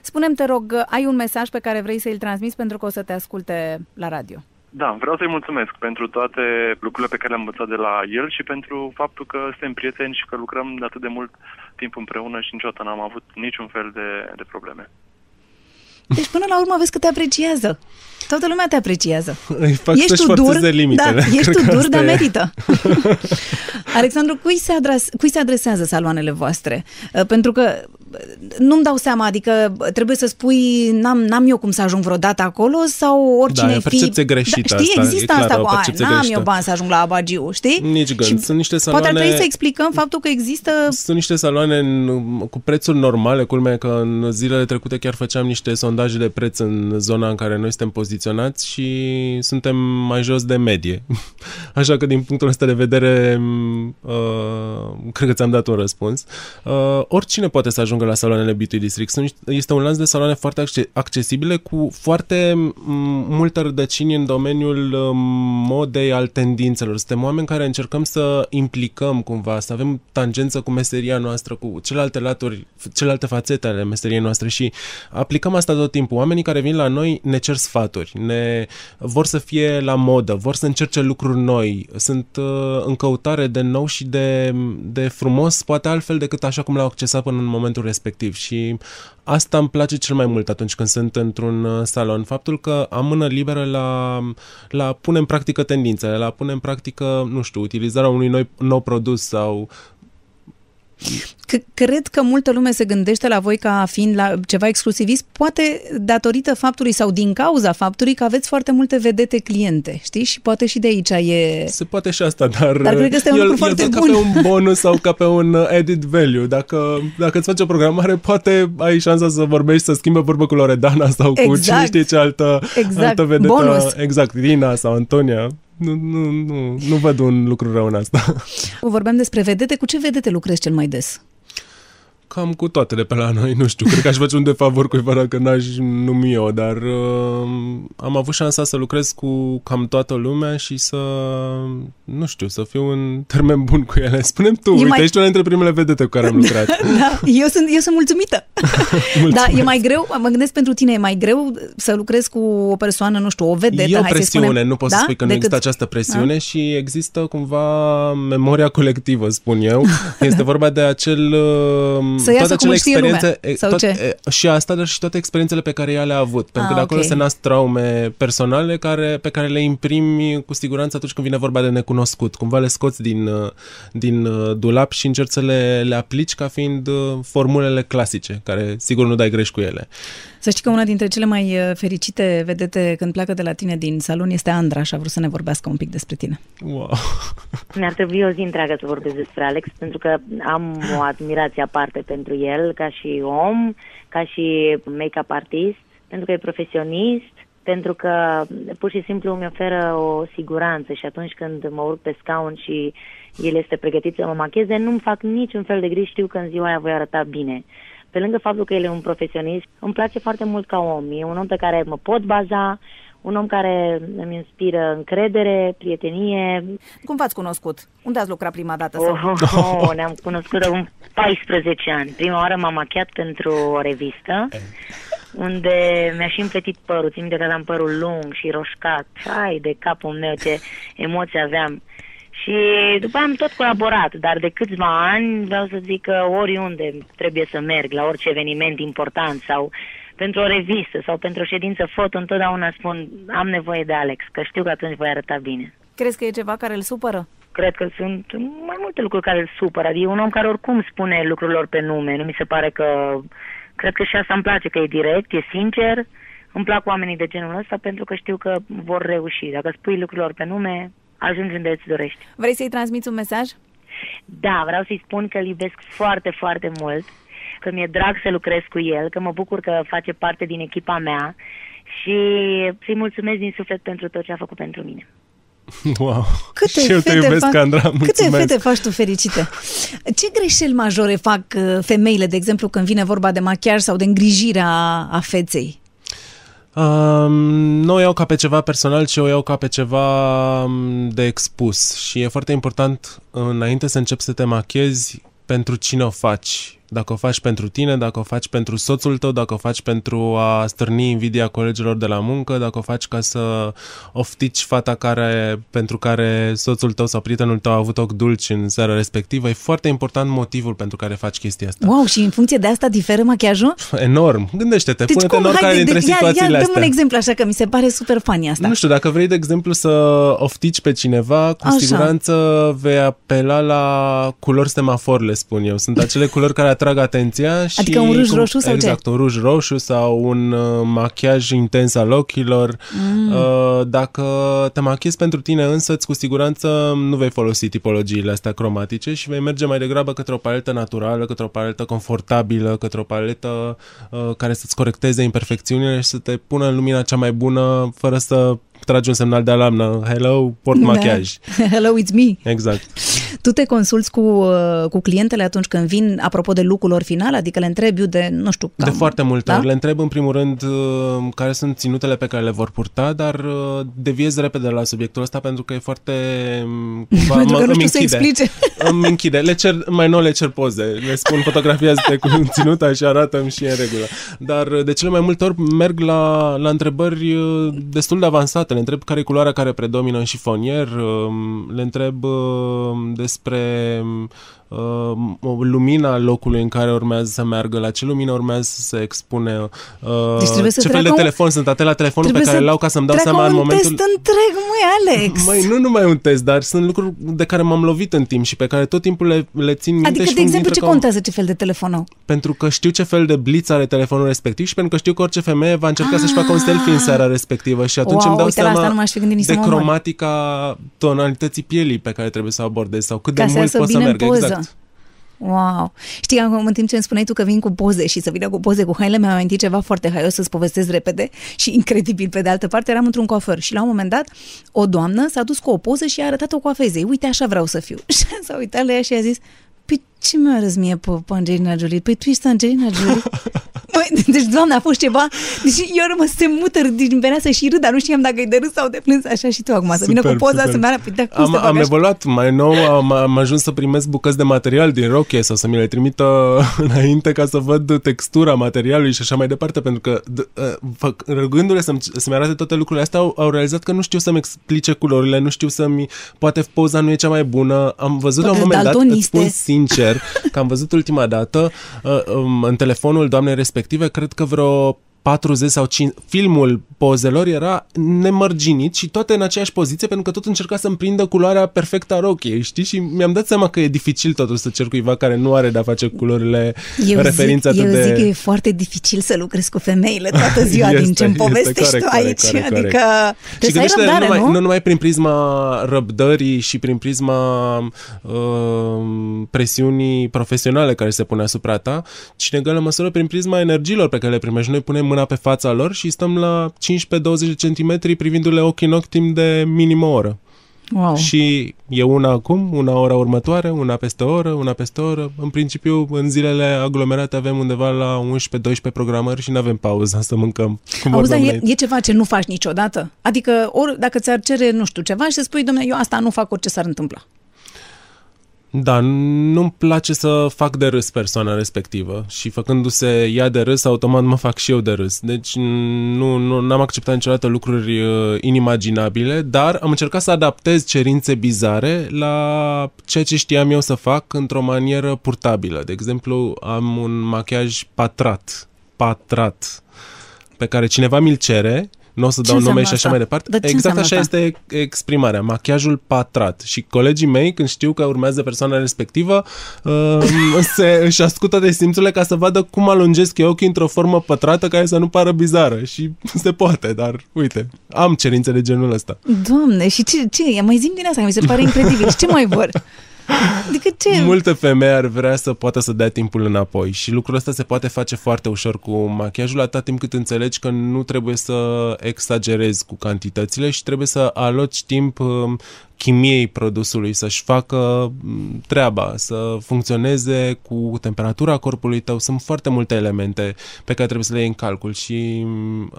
Spune-mi, te rog, ai un mesaj pe care vrei să-l transmiți pentru că o să te asculte la radio. Da, vreau să-i mulțumesc pentru toate lucrurile pe care le-am învățat de la el și pentru faptul că suntem prieteni și că lucrăm de atât de mult timp împreună și niciodată n-am avut niciun fel de, de probleme. Deci până la urmă vezi că te apreciază. Toată lumea te apreciază. Îi fac ești să-și tu dur, forțeze limitele. da, ești Cred tu că dur, asta dar e. merită. Alexandru, cui se, adres, cui se adresează saloanele voastre? Uh, Pentru că uh, nu-mi dau seama, adică trebuie să spui n-am, n-am eu cum să ajung vreodată acolo sau oricine Da, e o fi... percepție greșită da, știi, asta, e există clar, asta o cu, "Ai, percepție n-am greșită." eu bani să ajung la Abagiu, știi? Nici gând. Sunt niște Poate ar saloane- trebui să explicăm faptul că există... Sunt niște saloane în, cu prețuri normale, culmea că în zilele trecute chiar făceam niște sondaje de preț în zona în care noi suntem poziționați și suntem mai jos de medie. Așa că din punctul ăsta de vedere m, uh, cred că ți-am dat un răspuns. Uh, oricine poate să ajungă la saloanele Beauty District. Sunt, niște- este un lanț de saloane foarte acce- accesibile cu foarte m, multă rădăcini în domeniul um, modei al tendințelor. Suntem oameni care încercăm să implicăm cumva, să avem tangență cu meseria noastră, cu celelalte laturi, celelalte fațete ale meseriei noastre și aplicăm asta tot timpul. Oamenii care vin la noi ne cer sfaturi, ne vor să fie la modă, vor să încerce lucruri noi, sunt uh, în căutare de nou și de, de frumos, poate altfel decât așa cum l-au accesat până în momentul respectiv. Și asta îmi place cel mai mult atunci când sunt într-un uh, salon, faptul că am mână liberă la, la pune în practică tendințele, la pune în practică, nu știu, utilizarea unui noi, nou produs sau C- cred că multă lume se gândește la voi ca fiind la ceva exclusivist, poate datorită faptului sau din cauza faptului că aveți foarte multe vedete cliente, știi? Și poate și de aici e... Se poate și asta, dar, Dar cred că este un eu, lucru eu foarte văd bun. ca pe un bonus sau ca pe un uh, added value. Dacă, dacă îți faci o programare, poate ai șansa să vorbești, să schimbe vorbă cu Loredana sau cu Exact. cine știe ce altă, Exact. altă vedetă. Bonus. Exact, Rina sau Antonia. Nu, nu, nu, nu văd un lucru rău în asta. Vorbeam despre vedete. Cu ce vedete lucrezi cel mai des? Cam cu toate de pe la noi, nu știu, cred că aș face un defavor cuiva dacă n-aș numi eu, dar uh, am avut șansa să lucrez cu cam toată lumea și să, nu știu, să fiu în termen bun cu ele. Spunem tu, e uite, mai... ești una dintre primele vedete cu care am lucrat. da, eu sunt, eu sunt mulțumită. da, e mai greu, mă gândesc pentru tine, e mai greu să lucrezi cu o persoană, nu știu, o vedetă, E o hai presiune, spunem, nu pot da? să spui că nu există această presiune da? și există cumva memoria colectivă, spun eu. Este vorba de acel... Să toate acele experiențe, lumea, sau toate, ce? Și asta, dar și toate experiențele pe care ea le-a avut. Pentru că de acolo Ah, ok. se nasc traume personale care, pe care le imprimi cu siguranță atunci când vine vorba de necunoscut. Cumva le scoți din, uh, din uh, dulap și încerci să le, le aplici ca fiind uh, formulele clasice, care sigur nu dai greș cu ele. Să știi că una dintre cele mai uh, fericite vedete când pleacă de la tine din salon este Andra și a vrut să ne vorbească un pic despre tine. Wow. Mi-ar trebui o zi întreagă să vorbesc despre Alex, pentru că am o admirație aparte pentru el, ca și om, ca și make-up artist, pentru că e profesionist, pentru că pur și simplu îmi oferă o siguranță și atunci când mă urc pe scaun și el este pregătit să mă macheze, nu-mi fac niciun fel de griji, știu că în ziua aia voi arăta bine. Pe lângă faptul că el e un profesionist, îmi place foarte mult ca om. E un om pe care mă pot baza, un om care îmi inspiră încredere, prietenie, Cum v-ați cunoscut? Unde ați lucrat prima dată? Oh, Sau? oh, oh, ne-am cunoscut de un 14 ani. Prima oară m-am machiat pentru o revistă unde mi-a și împletit părul. Țin minte că aveam părul lung și roșcat. Ai de capul meu ce emoții aveam. Și după aia am tot colaborat, dar de câțiva ani vreau să zic că oriunde trebuie să merg, la orice eveniment important sau pentru o revistă sau pentru o ședință foto, întotdeauna spun am nevoie de Alex, că știu că atunci voi arăta bine Crezi că e ceva care îl supără? cred că sunt mai multe lucruri care îl supără. Adică e un om care oricum spune lucrurilor pe nume. Nu mi se pare că... Cred că și asta îmi place, că e direct, e sincer. Îmi plac oamenii de genul ăsta pentru că știu că vor reuși. Dacă spui lucrurilor pe nume, ajungi unde îți dorești. Vrei să-i transmiți un mesaj? Da, vreau să-i spun că îl iubesc foarte, foarte mult, că mi-e drag să lucrez cu el, că mă bucur că face parte din echipa mea și să-i mulțumesc din suflet pentru tot ce a făcut pentru mine. Wow. Câte și eu te fete iubesc, fac, Andra, Câte mulțumesc. fete faci tu fericite? Ce greșeli majore fac uh, femeile, de exemplu, când vine vorba de machiaj sau de îngrijirea a feței? Um, nu o iau ca pe ceva personal, ci o iau ca pe ceva um, de expus. Și e foarte important, înainte să începi să te machezi, pentru cine o faci. Dacă o faci pentru tine, dacă o faci pentru soțul tău, dacă o faci pentru a stârni invidia colegilor de la muncă, dacă o faci ca să oftici fata care, pentru care soțul tău sau prietenul tău a avut ochi dulci în seara respectivă, e foarte important motivul pentru care faci chestia asta. Wow, și în funcție de asta diferă machiajul? Enorm. Gândește-te, Deci pune-te cum? în oricare Hai, de, dintre de, ia, situațiile ia, dăm astea. un exemplu așa, că mi se pare super funny asta. Nu știu, dacă vrei, de exemplu, să oftici pe cineva, cu Așa. siguranță vei apela la culori semafor, le spun eu. Sunt acele culori care atrag atenția și... Adică un ruj roșu sau ce? Exact, un ruj roșu sau un uh, machiaj intens al ochilor. Mm. Uh, dacă te machiezi pentru tine însăți, cu siguranță nu vei folosi tipologiile astea cromatice și vei merge mai degrabă către o paletă naturală, către o paletă confortabilă, către o paletă uh, care să-ți corecteze imperfecțiunile și să te pună în lumina cea mai bună, fără să tragi un semnal de alarmă. Hello, port machiaj. Da. Hello, it's me. Exact. Tu te consulți cu, uh, cu clientele atunci când vin, apropo de lucrul lor final? Adică le întrebi eu de, nu știu, cam... De foarte multe da? ori. Le întreb în primul rând uh, care sunt ținutele pe care le vor purta, dar uh, deviez repede la subiectul ăsta pentru că e foarte... um, cumva, Pentru că mă- nu îmi știu să închide. explice. Îmi închide. Le cer, mai nou le cer poze. Le spun fotografiază cu ținuta și arată și e în regulă. Dar uh, de cele mai multe ori merg la, la întrebări uh, destul de avansate. Le întreb care e culoarea care predomină în șifonier, um, le întreb uh, despre um, uh, lumina locului în care urmează să meargă, la ce lumină urmează să se expune, uh, Deci trebuie să ce fel de treacă un- telefon sunt atât la telefonul pe Trebuie care să îl au ca să-mi dau treacă seama în un momentul... test întreg, măi, Alex. Măi, nu numai un test, dar sunt lucruri de care m-am lovit în timp și pe care tot timpul le, le țin minte Adică, și de cum exemplu, intră ce ca un- contează ce fel de telefon au? pentru că știu ce fel de blitz are telefonul respectiv și pentru că știu că orice femeie va încerca să-și facă un selfie în seara respectivă și atunci Wow, îmi dau uite, la seama asta nu m-aș fi gândit nici de să mă omor. cromatica tonalității pielii pe care trebuie să o abordez sau cât Ca de să mult iasă pot să bine în merg. poză. Exact. Wow. Știi, acum, în timp ce îmi spuneai tu că vin cu poze și să vină cu poze cu haine, mi-am amintit ceva foarte haios să-ți povestesc repede și incredibil. Pe de altă parte, eram într-un coafor și la un moment dat o doamnă s-a dus cu o poză și a arătat-o coafezei. Uite, așa vreau să fiu. Și s-a uitat la ea și a zis, Păi ce mi-a arăs mie pe, pe Angelina Jolie? Păi tu ești Angelina Jolie? Băi, deci, doamne, a fost ceva... Deci eu rămăs se mută, deci venea să și râd, dar nu știam dacă e de râs sau de plâns, așa și tu acum. Să vină cu poza să-mi arată, păi, cum am, am evoluat, mai nou am, am ajuns să primesc bucăți de material din roche sau să mi le trimită înainte ca să văd textura materialului și așa mai departe, pentru că uh, rugându-le să-mi, să-mi arate toate lucrurile astea, au, au realizat că nu știu să-mi explice culorile, nu știu să-mi... Poate poza nu e cea mai bună. Am văzut la un moment dat, îți spun sincer, că am văzut ultima dată uh, um, în telefonul doamnei respective, cred că vreo 40 sau 5, filmul pozelor era nemărginit și toate în aceeași poziție pentru că tot încerca să-mi prindă culoarea perfectă a rochiei, știi? Și mi-am dat seama că e dificil totuși să cer cuiva care nu are de-a face cu culorile eu referință zic, atât eu de... zic că e foarte dificil să lucrezi cu femeile toată ziua este, din ce-mi povestești corect, tu aici. Corect, corect, adică și să ai răbdare, numai, nu? nu numai prin prisma răbdării și prin prisma uh, presiunii profesionale care se pune asupra ta, ci în egală măsură prin prisma energiilor pe care le primești. Noi punem mâna pe fața lor și stăm la 15-20 centimetri privindu-le ochi în ochi timp de minim o oră. Wow. Și e una acum, una ora următoare, una peste o oră, una peste o oră. În principiu, în zilele aglomerate avem undeva la 11-12 programări și nu avem pauză să mâncăm. Cum Auzi, dar e, înainte. e ceva ce nu faci niciodată? Adică, ori dacă ți-ar cere, nu știu, ceva și să spui, domnule, eu asta nu fac orice s-ar întâmpla. Da, nu-mi place să fac de râs persoana respectivă și făcându-se ea de râs, automat mă fac și eu de râs. Deci nu, nu am acceptat niciodată lucruri uh, inimaginabile, dar am încercat să adaptez cerințe bizare la ceea ce știam eu să fac într-o manieră purtabilă. De exemplu, am un machiaj patrat, patrat, pe care cineva mi-l cere, nu o să Ce dau nume înseamnă și așa asta? mai departe. Dar ce exact așa înseamnă este exprimarea, machiajul patrat. Și colegii mei, când știu că urmează persoana respectivă, uh, se, își ascută de simțurile ca să vadă cum alungesc eu ochii într-o formă pătrată care să nu pară bizară. Și se poate, dar uite, am cerințe de genul ăsta. Doamne, și ce, ce? Mai zim din asta, că mi se pare incredibil. Și ce mai vor? Adică ce? Multe femei ar vrea să poată să dea timpul înapoi și lucrul ăsta se poate face foarte ușor cu machiajul atâta timp cât înțelegi că nu trebuie să exagerezi cu cantitățile și trebuie să aloci timp um, chimiei produsului să-și facă um, treaba, să funcționeze cu temperatura corpului tău. Sunt foarte multe elemente pe care trebuie să le iei în calcul și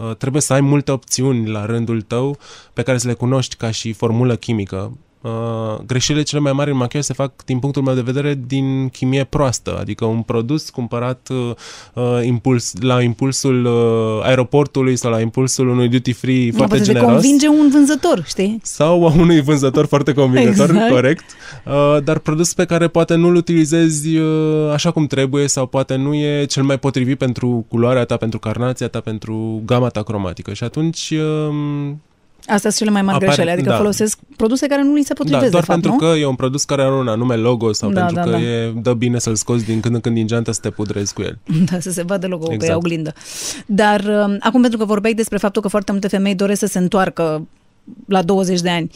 uh, trebuie să ai multe opțiuni la rândul tău pe care să le cunoști ca și formulă chimică. Uh, greșelile cele mai mari în machiaj se fac, din punctul meu de vedere, din chimie proastă, adică un produs cumpărat uh, uh, impuls, la impulsul uh, aeroportului sau la impulsul unui duty-free Nu, foarte poate generos. te convinge un vânzător, știi? Sau a unui vânzător foarte convingător, Exact. corect, uh, dar produs pe care poate nu-l utilizezi uh, așa cum trebuie sau poate nu e cel mai potrivit pentru culoarea ta, pentru carnația ta, pentru gama ta cromatică. Și atunci uh, Astea sunt cele mai mari Apare- greșeli, adică da. folosesc produse care nu li se Da, potrivesc, doar de fapt, pentru nu? că e un produs care are un anume logo sau Da, pentru da, că da. e, dă bine să-l scoți din când în când din geantă să te pudrezi cu el. Da, să se vadă logo exact. pe Exact. oglindă. Dar um, acum, pentru că vorbeai despre faptul că foarte multe femei doresc să se întoarcă la 20 de ani,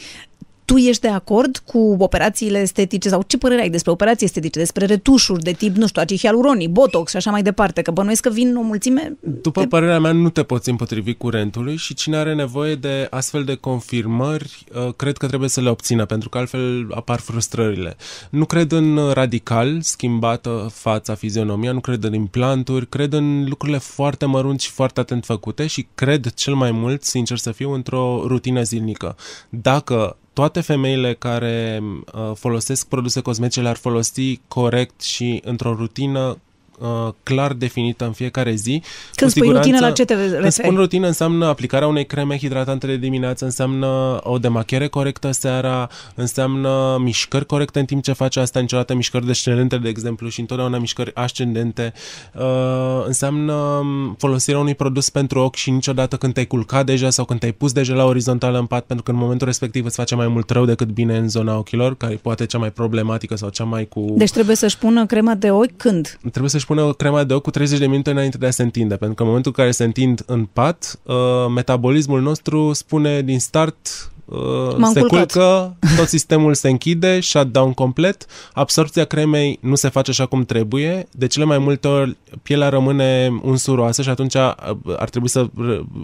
tu ești de acord cu operațiile estetice sau ce părere ai despre operații estetice, despre retușuri de tip, nu știu, acei hialuronii, botox și așa mai departe, că bănuiesc că vin o mulțime... După părerea mea, nu te poți împotrivi curentului și cine are nevoie de astfel de confirmări, uh, cred că trebuie să le obțină, pentru că altfel apar frustrările. Nu cred în radical schimbată fața, fizionomia, nu cred în implanturi, cred în lucrurile foarte mărunți și foarte atent făcute și cred cel mai mult, sincer să fiu, într-o rutină zilnică. Dacă toate femeile care uh, folosesc produse cosmetice le-ar folosi corect și într-o rutină uh, clar definită în fiecare zi. Când cu spui rutină, siguranță- la ce te referi? Când spun rutină, înseamnă aplicarea unei creme hidratante de dimineață, înseamnă o demachiere corectă seara, înseamnă mișcări corecte în timp ce faci asta, niciodată mișcări descendente, de exemplu, și întotdeauna mișcări ascendente. Uh, înseamnă um, folosirea unui produs pentru ochi și niciodată când te-ai culcat deja sau când te-ai pus deja la orizontală în pat, pentru că în momentul respectiv îți face mai mult rău decât bine în zona ochilor, care e poate cea mai problematică sau cea mai cu... Deci trebuie să-și pună crema de ochi când? trebuie să-și pună crema de ochi cu 30 de minute înainte de a se întinde, pentru că în momentul în care se întind în pat, uh, metabolismul nostru spune din start uh, se culcă, tot sistemul se închide, shutdown complet, absorpția cremei nu se face așa cum trebuie, de cele mai multe ori pielea rămâne unsuroasă și atunci uh, ar trebui să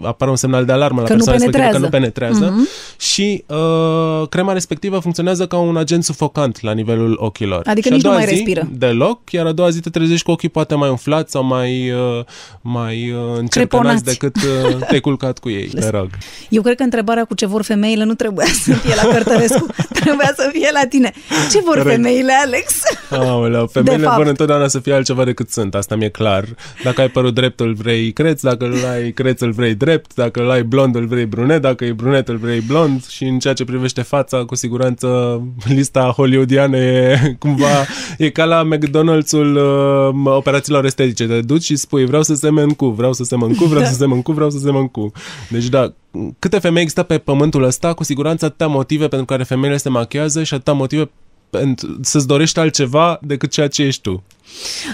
apară un semnal de alarmă la că persoana nu respectivă că nu penetrează uh-huh. și uh, crema respectivă funcționează ca un agent sufocant la nivelul ochilor. Adică și nici nu mai zi, respiră. Deloc, iar a doua zi te trezești cu ochii poate mai umflați sau mai, uh, mai uh, încercănați decât uh, te-ai culcat cu ei, te rog. Eu cred că întrebarea cu ce vor femeile nu trebuia să fie la Cărtărescu, trebuia să fie la tine. Ce vor Corect. femeile, Alex? Aoleu, femeile vor întotdeauna să fie altceva decât sunt, asta mi-e clar. Dacă ai părul drept, îl vrei creț, dacă îl ai creț, îl vrei drept, dacă îl ai blond, îl vrei brunet, dacă e brunet, îl vrei blond și în ceea ce privește fața, cu siguranță lista hollywoodiană e cumva, e ca la McDonald's-ul uh, operațiilor estetice. Te duci și spui, vreau să semen cu, vreau să semen cu, vreau da. să semen cu, vreau să semen cu. Deci da, câte femei există pe pământul ăsta, cu siguranță atâtea motive pentru care femeile se machează și atâtea motive pentru să-ți dorești altceva decât ceea ce ești tu.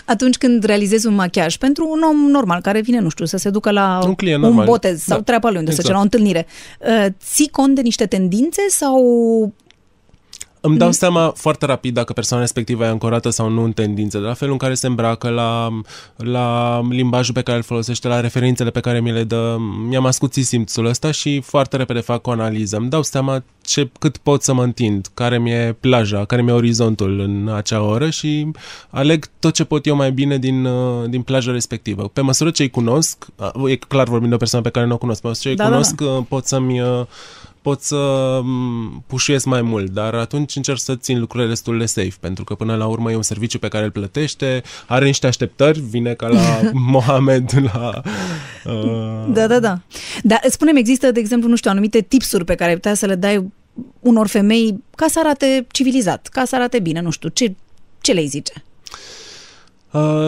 Atunci când realizezi un machiaj pentru un om normal care vine, nu știu, să se ducă la un, client un botez sau da. treaba lui unde exact. să la o întâlnire, uh, ții cont de niște tendințe sau îmi dau mm. seama foarte rapid dacă persoana respectivă e ancorată sau nu în tendințe, de la felul în care se îmbracă, la, la limbajul pe care îl folosește, la referințele pe care mi le dă. Mi-am ascuțit simțul ăsta și foarte repede fac o analiză. Îmi dau seama ce, cât pot să mă întind, care mi-e plaja, care mi-e orizontul în acea oră și aleg tot ce pot eu mai bine din, uh, din plaja respectivă. Pe măsură ce îi cunosc, uh, e clar vorbind de o persoană pe care nu o cunosc, pe măsură ce îi da, cunosc, da, da. pot să-mi pot să pușuiesc mai mult, dar atunci încerc să țin lucrurile destul de safe, pentru că până la urmă e un serviciu pe care îl plătește, are niște așteptări, vine ca la Mohamed la... Uh... Da, da, da. Dar spune există, de exemplu, nu știu, anumite tipsuri pe care ai putea să le dai unor femei ca să arate civilizat, ca să arate bine, nu știu, ce, ce le zice? Uh,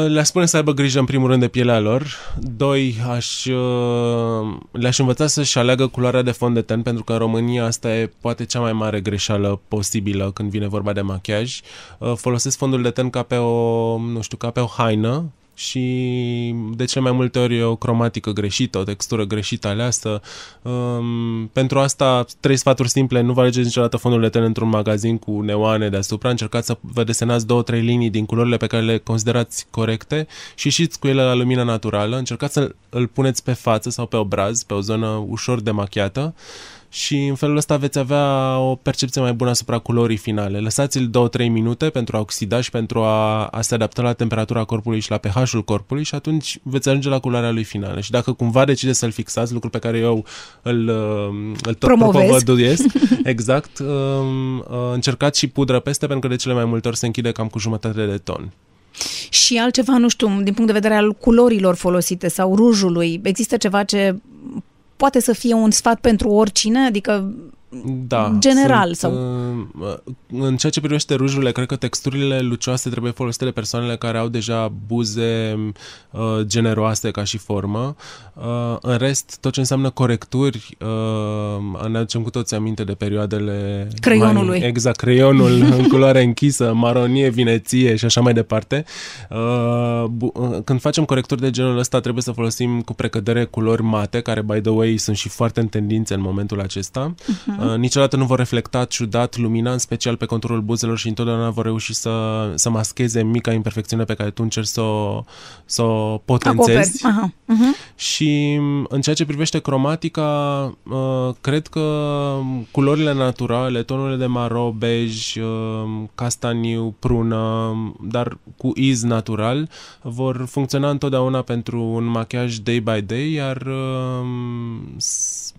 le-aș spune să aibă grijă în primul rând de pielea lor. Doi, aș, uh, le-aș învăța să-și aleagă culoarea de fond de ten, pentru că în România asta e poate cea mai mare greșeală posibilă când vine vorba de machiaj. Uh, folosesc fondul de ten ca pe o, nu știu, ca pe o haină, și de cele mai multe ori e o cromatică greșită, o textură greșită aleasă. Um, pentru asta, trei sfaturi simple, nu vă alegeți niciodată fondul de ten într-un magazin cu neoane deasupra, încercați să vă desenați două, trei linii din culorile pe care le considerați corecte și ieșiți cu ele la lumină naturală, încercați să îl puneți pe față sau pe obraz, pe o zonă ușor demachiată și în felul ăsta veți avea o percepție mai bună asupra culorii finale. Lăsați-l 2-3 minute pentru a oxida și pentru a, a se adapta la temperatura corpului și la pH-ul corpului și atunci veți ajunge la culoarea lui finală. Și dacă cumva decideți să-l fixați, lucru pe care eu îl, uh, îl tot propovăduiesc, exact, um, uh, încercați și pudră peste pentru că de cele mai multe ori se închide cam cu jumătate de ton. Și altceva, nu știu, din punct de vedere al culorilor folosite sau rujului, există ceva ce poate să fie un sfat pentru oricine? Adică da, general sunt, sau uh, în ceea ce privește rujurile, cred că texturile lucioase trebuie folosite de persoanele care au deja buze uh, generoase ca și formă. Uh, în rest, tot ce înseamnă corecturi, uh, ne aducem cu toți aminte de perioadele creionului. Mai, exact, creionul în culoare închisă, maronie, vineție și așa mai departe. Uh, uh, când facem corecturi de genul ăsta, trebuie să folosim cu precădere culori mate, care by the way sunt și foarte în tendințe în momentul acesta. Uh-huh. Uh, niciodată nu vor reflecta ciudat lumina, în special pe conturul buzelor și întotdeauna vor reuși să, să mascheze mica imperfecțiune pe care tu încerci să o, să o potențezi. Uh-huh. Și în ceea ce privește cromatica, uh, cred că culorile naturale, tonurile de maro, bej, uh, castaniu, prună, dar cu iz natural, vor funcționa întotdeauna pentru un machiaj day by day, iar uh,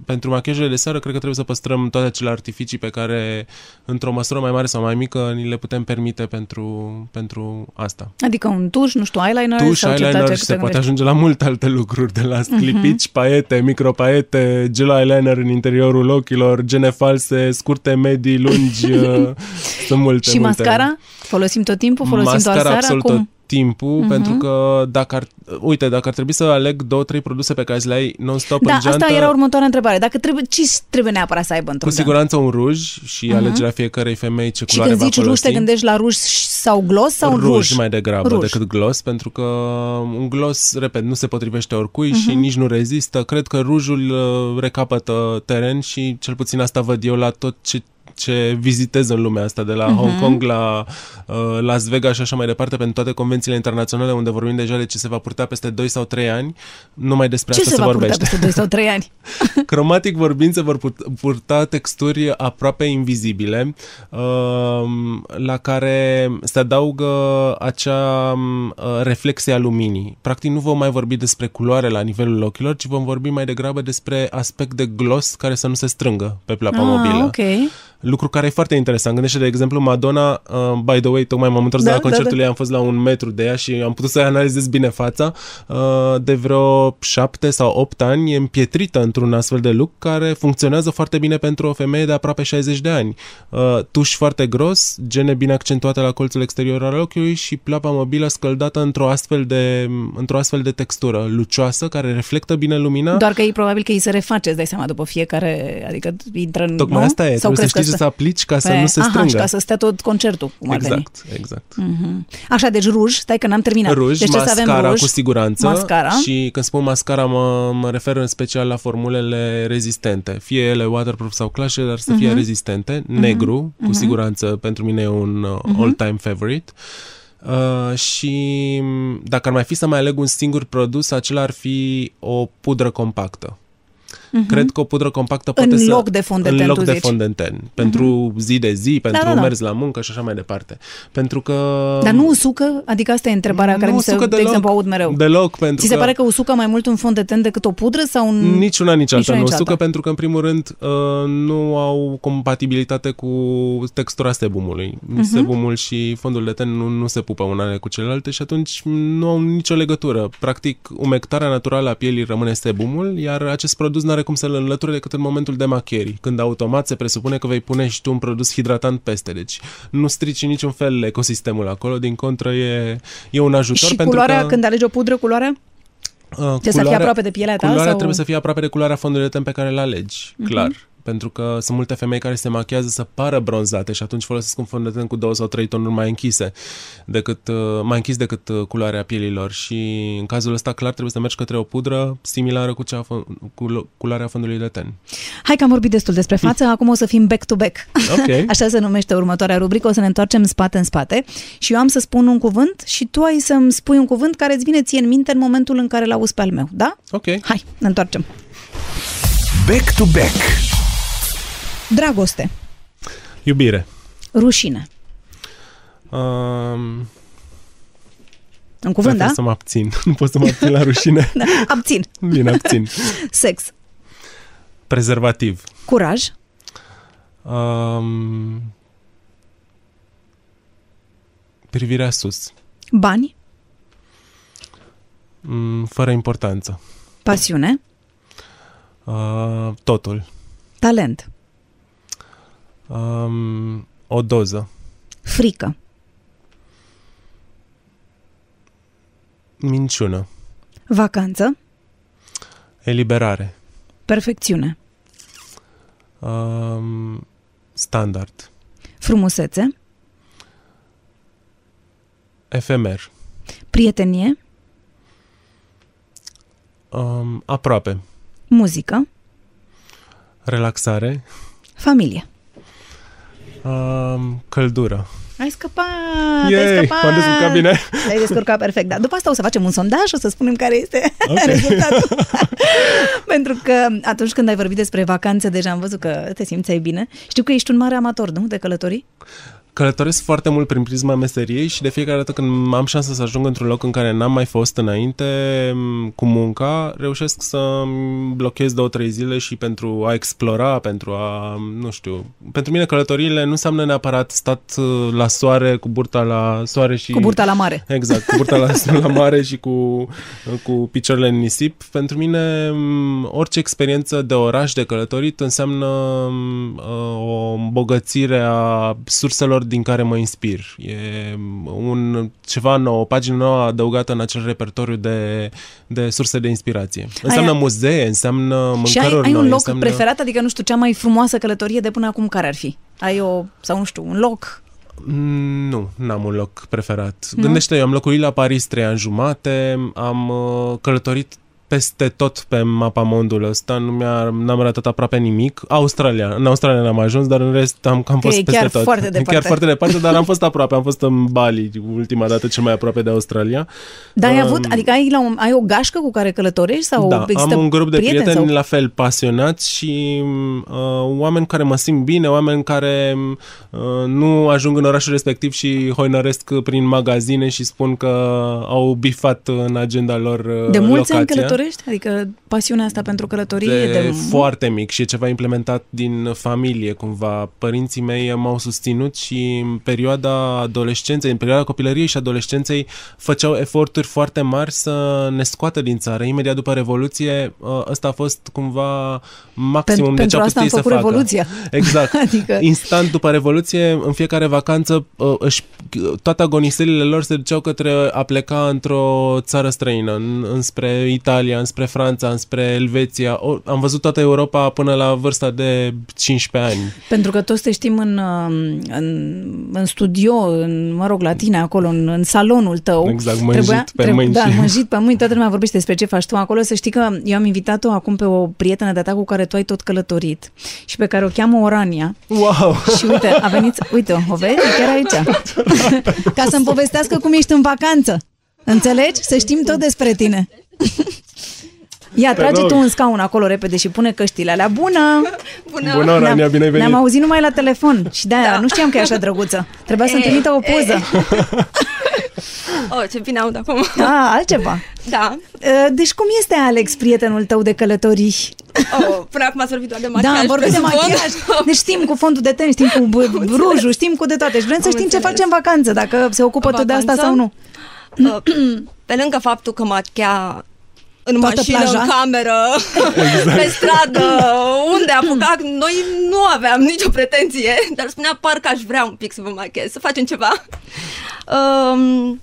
pentru machiajele de seară cred că trebuie să păstrăm toate acele artificii pe care, într-o măsură mai mare sau mai mică, ni le putem permite pentru, pentru asta. Adică un tuș, nu știu, eyeliner tuș, sau eyeliner și se poate ajunge la multe alte lucruri, de la sclipici, uh-huh. paete, micropaete, gel eyeliner în interiorul ochilor, gene false, scurte, medii, lungi, uh, sunt multe. Și multe. mascara? Folosim tot timpul? Folosim mascara doar seara? Absolut Cum? Timpul, uh-huh. pentru că dacă ar, uite, dacă ar trebui să aleg două, trei produse pe care să le ai non-stop Da, în geantă, asta era următoarea întrebare. Dacă trebuie, ce trebuie neapărat să aibă într-un cu siguranță un ruj și uh-huh. alegerea fiecărei femei ce Și culoare când va zici ruj, folosi. te gândești la ruj sau gloss sau un ruj, ruj? mai degrabă Ruj. decât gloss, pentru că un gloss, repet, nu se potrivește oricui Mhm. și nici nu rezistă. Cred că rujul uh, recapătă teren și cel puțin asta văd eu la tot ce ce vizitez în lumea asta, de la Mhm. Hong Kong la uh, Las Vegas și așa mai departe, pentru toate convențiile internaționale unde vorbim deja de ce se va purta peste 2 sau 3 ani, numai despre Ce asta se se, va purta vorbește. peste 2 sau 3 ani? Cromatic vorbind, se vor put- purta texturi aproape invizibile, um, la care se adaugă acea um, uh, reflexie a luminii. Practic nu vom mai vorbi despre culoare la nivelul ochilor, ci vom vorbi mai degrabă despre aspect de gloss care să nu se strângă pe plapa mobilă. Ah, ok. Lucru care e foarte interesant. Gândește, de exemplu, Madonna, uh, by the way, tocmai m-am întors Da, de la da, concertul da. ei, am fost la un metru de ea și am putut să analizez bine fața. Uh, de vreo șapte sau opt ani e împietrită într-un astfel de look care funcționează foarte bine pentru o femeie de aproape 60 de ani. Uh, tuș foarte gros, gene bine accentuate la colțul exterior al ochiului și plapa mobilă scăldată într-o astfel de, într-o astfel de textură lucioasă care reflectă bine lumina. Doar că e probabil că îi se reface, îți dai seama, după fiecare, adică intră în... Tocmai nu? asta e, Sau trebuie să crezi știi că ce să aplici ca să Pe- nu se Aha, strângă. și ca să stea tot concertul, cum ar veni. Exact, exact. Mhm. Așa, deci ruj, stai că n-am terminat. Ruj, deci trebuie să avem mascara ruj, cu siguranță mascara. și când spun mascara mă, mă refer în special la formulele rezistente, fie ele waterproof sau clash, dar să fie Mhm. rezistente, negru, cu siguranță pentru mine e un uh, Mhm. all-time favorite. Uh, și m, dacă ar mai fi să mai aleg un singur produs, acela ar fi o pudră compactă. Cred că o pudră compactă Mhm. În poate să... loc de fond de ten, În loc tu de zici. fond de ten. Pentru zi de zi, pentru da, da. mers la muncă și așa mai departe. Pentru că... Dar nu usucă? Adică asta e întrebarea care nu mi se, usucă de deloc, exemplu, aud mereu. Deloc, pentru Ți se că... pare că usucă mai mult un fond de ten decât o pudră sau un... Nici una, nici alta Nici una, nu nici usucă, alta. pentru că, în primul rând, uh, nu au compatibilitate cu textura sebumului. Mhm. Sebumul și fondul de ten nu, nu se pupă unele cu celelalte și atunci nu au nicio legătură. Practic, umectarea naturală a pielii rămâne sebumul, iar acest produs nu are cum să-l înlăture decât în momentul demachierii, când automat se presupune că vei pune și tu un produs hidratant peste. Deci nu strici în niciun fel ecosistemul acolo, din contră e, e un ajutor. Și pentru culoarea, că... când alegi o pudră, culoarea? Uh, să fie aproape de pielea ta, Culoarea sau- trebuie să fie aproape de culoarea fondului de ten pe care îl alegi, Mhm. clar. Pentru că sunt multe femei care se machează să pară bronzate și atunci folosesc un fond de ten cu două sau trei tonuri mai închise, decât, uh, mai închis decât uh, culoarea pielilor și în cazul ăsta clar trebuie să mergi către o pudră similară cu, cea, a fo- cu lo- culoarea fondului de ten. Hai că am vorbit destul despre față, acum o să fim back-to-back. Ok. Așa se numește următoarea rubrică, o să ne întoarcem spate în spate și eu am să spun un cuvânt și tu ai să-mi spui un cuvânt care îți vine ție în minte în momentul în care l-auzi pe al meu, da? Ok. Hai, ne întoarcem. Back to back. Dragoste, Iubire. rușine, Um, un cuvânt, da? prefer să mă abțin. Nu pot să mă abțin la rușine. da? Abțin. Bine, abțin. Sex, Prezervativ. curaj, Um, privirea sus. bani, Mm, fără importanță. pasiune, Uh, totul. talent, Um, o doză. frică, Minciună. vacanță, Eliberare. perfecțiune, Um, standard. frumusețe, Efemer. prietenie, Um, aproape. muzică, Relaxare. familie. Um, căldură. Ai scăpat, ai Yay, scăpat. m-am descurcat bine. Te-ai descurcat perfect, da. După asta o să facem un sondaj, o să spunem care este Ok. rezultatul. Pentru că atunci când ai vorbit despre vacanțe, deja am văzut că te simțeai bine. Știu că ești un mare amator, nu, de călătorii? Călătoresc foarte mult prin prisma meseriei și de fiecare dată când am șansa să ajung într-un loc în care n-am mai fost înainte m, cu munca, reușesc să blochez două, trei zile și pentru a explora, pentru a, nu știu, pentru mine călătoriile nu înseamnă neapărat stat uh, la soare, cu burta la soare și... Cu burta la mare. Exact, cu burta la, la mare și cu, cu picioarele în nisip. Pentru mine, m, orice experiență de oraș, de călătorit, înseamnă m, uh, o îmbogățire a surselor din care mă inspir. E un, ceva nou, o pagină nouă adăugată în acel repertoriu de, de surse de inspirație. Înseamnă Ai- muzee, înseamnă mâncăruri Și ai, ai noi, un loc înseamnă... preferat? Adică, nu știu, cea mai frumoasă călătorie de până acum care ar fi? Ai o, sau nu știu, un loc? Mm, Nu, n-am un loc preferat. Nu? Gândește, eu am locuit la Paris trei ani jumate, am uh, călătorit peste tot pe mapa mondului ăsta, nu mi-a, n-am ratat aproape nimic. Australia, în Australia n-am ajuns, dar în rest am cam Că fost e peste chiar tot. foarte E departe. Chiar foarte departe, dar am fost aproape, am fost în Bali ultima dată cel mai aproape de Australia. Dar ai Um, avut, adică ai, la un, ai o gașcă cu care călătorești sau da, există am un grup de prieteni, sau... la fel pasionați și uh, oameni care mă simt bine, oameni care uh, nu ajung în orașul respectiv și hoinăresc prin magazine și spun că au bifat în agenda lor uh, De mulți locația. ani călătorești? Adică pasiunea asta pentru călătorie de, de, foarte mic și e ceva implementat din familie cumva. Părinții mei m-au susținut și în perioada adolescenței, în perioada copilăriei și adolescenței făceau eforturi foarte mari să ne scoată din țară. Imediat după Revoluție, ă, ăsta a fost cumva maximum Pen- de ce pentru au asta am putut ei să făcut facă. Revoluția. Exact. Adică- Instant după Revoluție, în fiecare vacanță, ă, își, toate agoniselile lor se duceau către a pleca într-o țară străină, în, înspre Italia, înspre Franța, înspre Elveția. O, am văzut toată Europa până la vârsta de 15 ani. Pentru că toți te știm în, um, în, în studio, în, mă rog, la tine acolo, în, în salonul tău. Exact, mânjit pe mâini Da, și- mânjit pe mâini, toată lumea vorbește despre ce faci tu acolo. Să știi că eu am invitat-o acum pe o prietenă de-a ta cu care tu ai tot călătorit și pe care o cheamă Orania. Wow! Și uite, a venit, uite, o vezi, E chiar aici. Ca să-mi povestească cum ești în vacanță. Înțelegi? Să știm tot despre tine. Ia, trage rog. tu un scaun acolo repede și pune căștile alea. Bună! Bună! Bună, Orania, Ne-am- bine ai venit! Ne-am auzit numai la telefon și de-aia Da. nu știam că e așa drăguță. Trebuia să-mi E, trimită o poză. Oh, ce bine aud acum. Da, altceva. Da. Uh, Deci cum este Alex, prietenul tău de călătorii? Oh, până acum ați vorbit doar de machiaj. Da, vorbim de presupun. machiaj. Deci știm cu fondul de ten, știm cu b- rujul, știm cu de toate. Și vrem să Am știm ce înțeles. face în vacanță, dacă se ocupă tot de asta Vacanță? sau nu. Uh, Pe lângă faptul că machea în Toată mașină, plaja? în cameră, Exact. pe stradă, unde apuca, noi nu aveam nicio pretenție, dar spunea parcă aș vrea un pic să vă machez, să facem ceva. Um,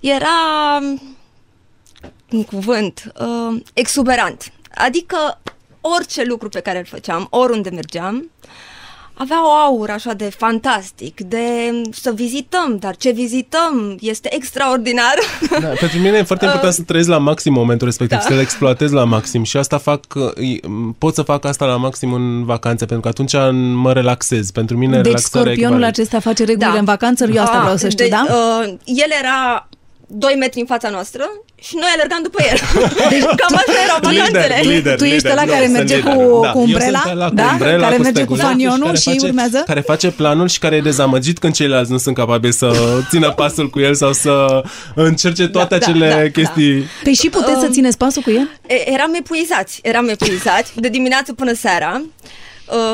era un cuvânt uh, exuberant. Adică orice lucru pe care îl făceam, oriunde mergeam, avea o aură așa de fantastic, de să vizităm, dar ce vizităm este extraordinar. Da, pentru mine e foarte important să trăiesc la maxim momentul respectiv, Da. să-l exploatez la maxim și asta fac, uh, pot să fac asta la maxim în vacanțe, pentru că atunci mă relaxez. Pentru mine Deci relaxarea e scorpionul echivalent. acesta face regulile Da. în vacanță, eu asta Ah, vreau să știu, de- da? Uh, el era 2 metri în fața noastră și noi alergam după el. Deci, Cam așa erau vacanțele. Lider, lider, Tu ești lider, ăla nu, care sunt merge lider. cu- Da, cu eu umbrela? sunt ăla cu Da? umbrela, Care cu merge cu stegulețul și fanionul care și face- urmează? Care face planul și care e dezamăgit când ceilalți nu sunt capabili să țină pasul cu el sau să încerce toate da, acele da, da. chestii. Păi și puteți să Um, țineți pasul cu el? E- Eram epuizați, eram epuizați de dimineață până seara.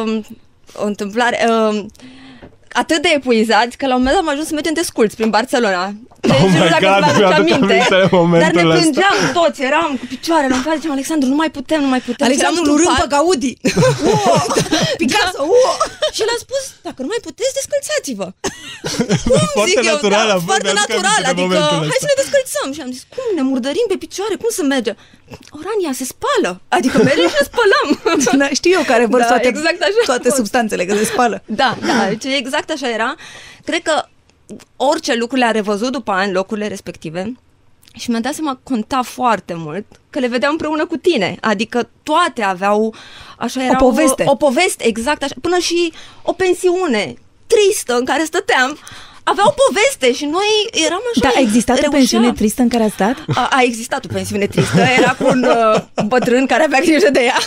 Um, o întâmplare... Um, atât de epuizați că la un moment dat am ajuns să mergem de sculți prin Barcelona. Deci, Oh nu my știu dacă God, vă aduce mi-aduc aminte, aminte de momentul dar ne ăsta. plângeam toți, eram cu picioarele în față, ziceam, Alexandru, nu mai putem, nu mai putem. Și Alexandru eram urând într-un pe parc. Gaudi. Picasso, uo! Și l-a spus, dacă nu mai puteți, descălțați-vă. Cum Foarte zic eu, natural da, a fost, foarte mi-aduc natural, aminte de adică momentul hai ăsta. să ne descălțăm. Și am zis, cum, ne murdărim pe picioare, cum să merge? Orania se spală, adică mergem și ne spălăm. Da, știu eu care vărs Da, toate, exact așa a toate fost. substanțele, că se spală. Da, da, deci exact așa era. Cred că orice lucru le-a revăzut după ani locurile respective și mi-am dat seama că conta foarte mult că le vedeam împreună cu tine. Adică toate aveau, așa era poveste. O, poveste, exact așa. Până și o pensiune tristă în care stăteam avea o poveste și noi eram așa... Da, a existat o reușeam. pensiune tristă în care a stat? A, a existat o pensiune tristă, era cu un uh, bătrân care avea grijă de ea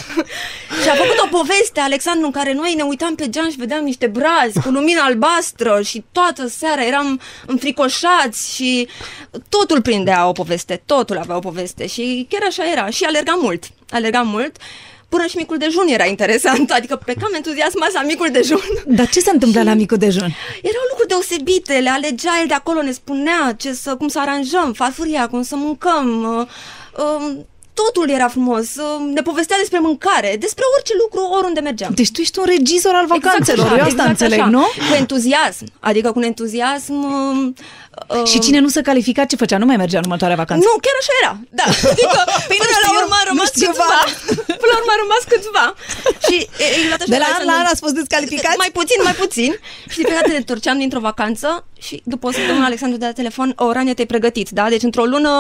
și a făcut o poveste, Alexandru, în care noi ne uitam pe geam și vedeam niște brazi cu lumină albastră și toată seara eram înfricoșați și totul prindea o poveste, totul avea o poveste și chiar așa era și alergam mult, alergam mult Până și micul dejun era interesant, adică plecam entuziasmat la micul dejun. Dar ce se întâmplă la micul dejun? Erau lucruri deosebite, le alegea el de acolo, ne spunea ce să, cum să aranjăm, farfuria, cum să mâncăm. Uh, uh, totul era frumos. Uh, Ne povestea despre mâncare, despre orice lucru, oriunde mergeam. Deci tu ești un regizor al vacanțelor, Exact așa, eu asta exact înțeleg, așa. nu? Cu entuziasm. Adică cu un entuziasm... uh, uh, Și cine nu se califica, ce făcea? Nu mai mergea în următoarea vacanță. Nu, chiar așa era. Da. Adică Păi nu până la știu, urmă a nu rămas știu câțiva. Până la urmă a rămas câțiva. Și e, exact așa De la an la an Alexandru- ați fost descalificați? Mai puțin, mai puțin. Și de fiecare dată ne întorceam dintr-o vacanță și după o săptămână Alexandru de la telefon, o Rania te-ai pregătit, da? Deci într-o lună,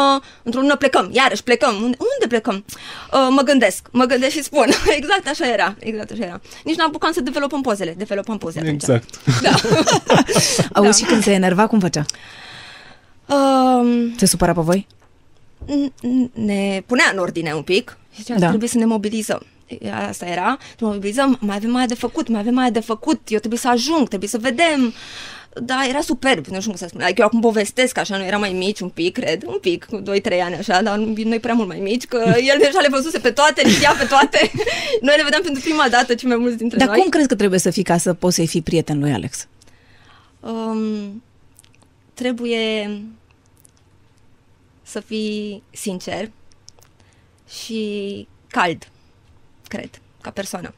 într-o lună plecăm, iarăși plecăm. Unde, unde plecăm? Uh, mă gândesc, mă gândesc și spun. exact așa era, exact așa era. Nici n-am apucat să developăm pozele, developăm poze atunci. Exact. Da. Auzi, și când se enerva, cum făcea? Um, Se supăra pe voi? n- n- ne punea în ordine un pic și zicea, Da. da. trebuie să ne mobilizăm. Asta era, ne mobilizăm, mai avem mai de făcut, mai avem mai de făcut, eu trebuie să ajung, trebuie să vedem. Da, era superb, nu știu cum să spun. Adică eu acum povestesc așa, noi eram mai mici un pic, cred, un pic, cu 2-3 ani așa, dar noi prea mult mai mici, că el deja le văzuse pe toate, le știa pe toate. Noi le vedeam pentru prima dată, cei mai mulți dintre Dar noi. cum crezi că trebuie să fii ca să poți să-i fii prieten lui Alex? Um, trebuie să fii sincer și cald, cred, ca persoană.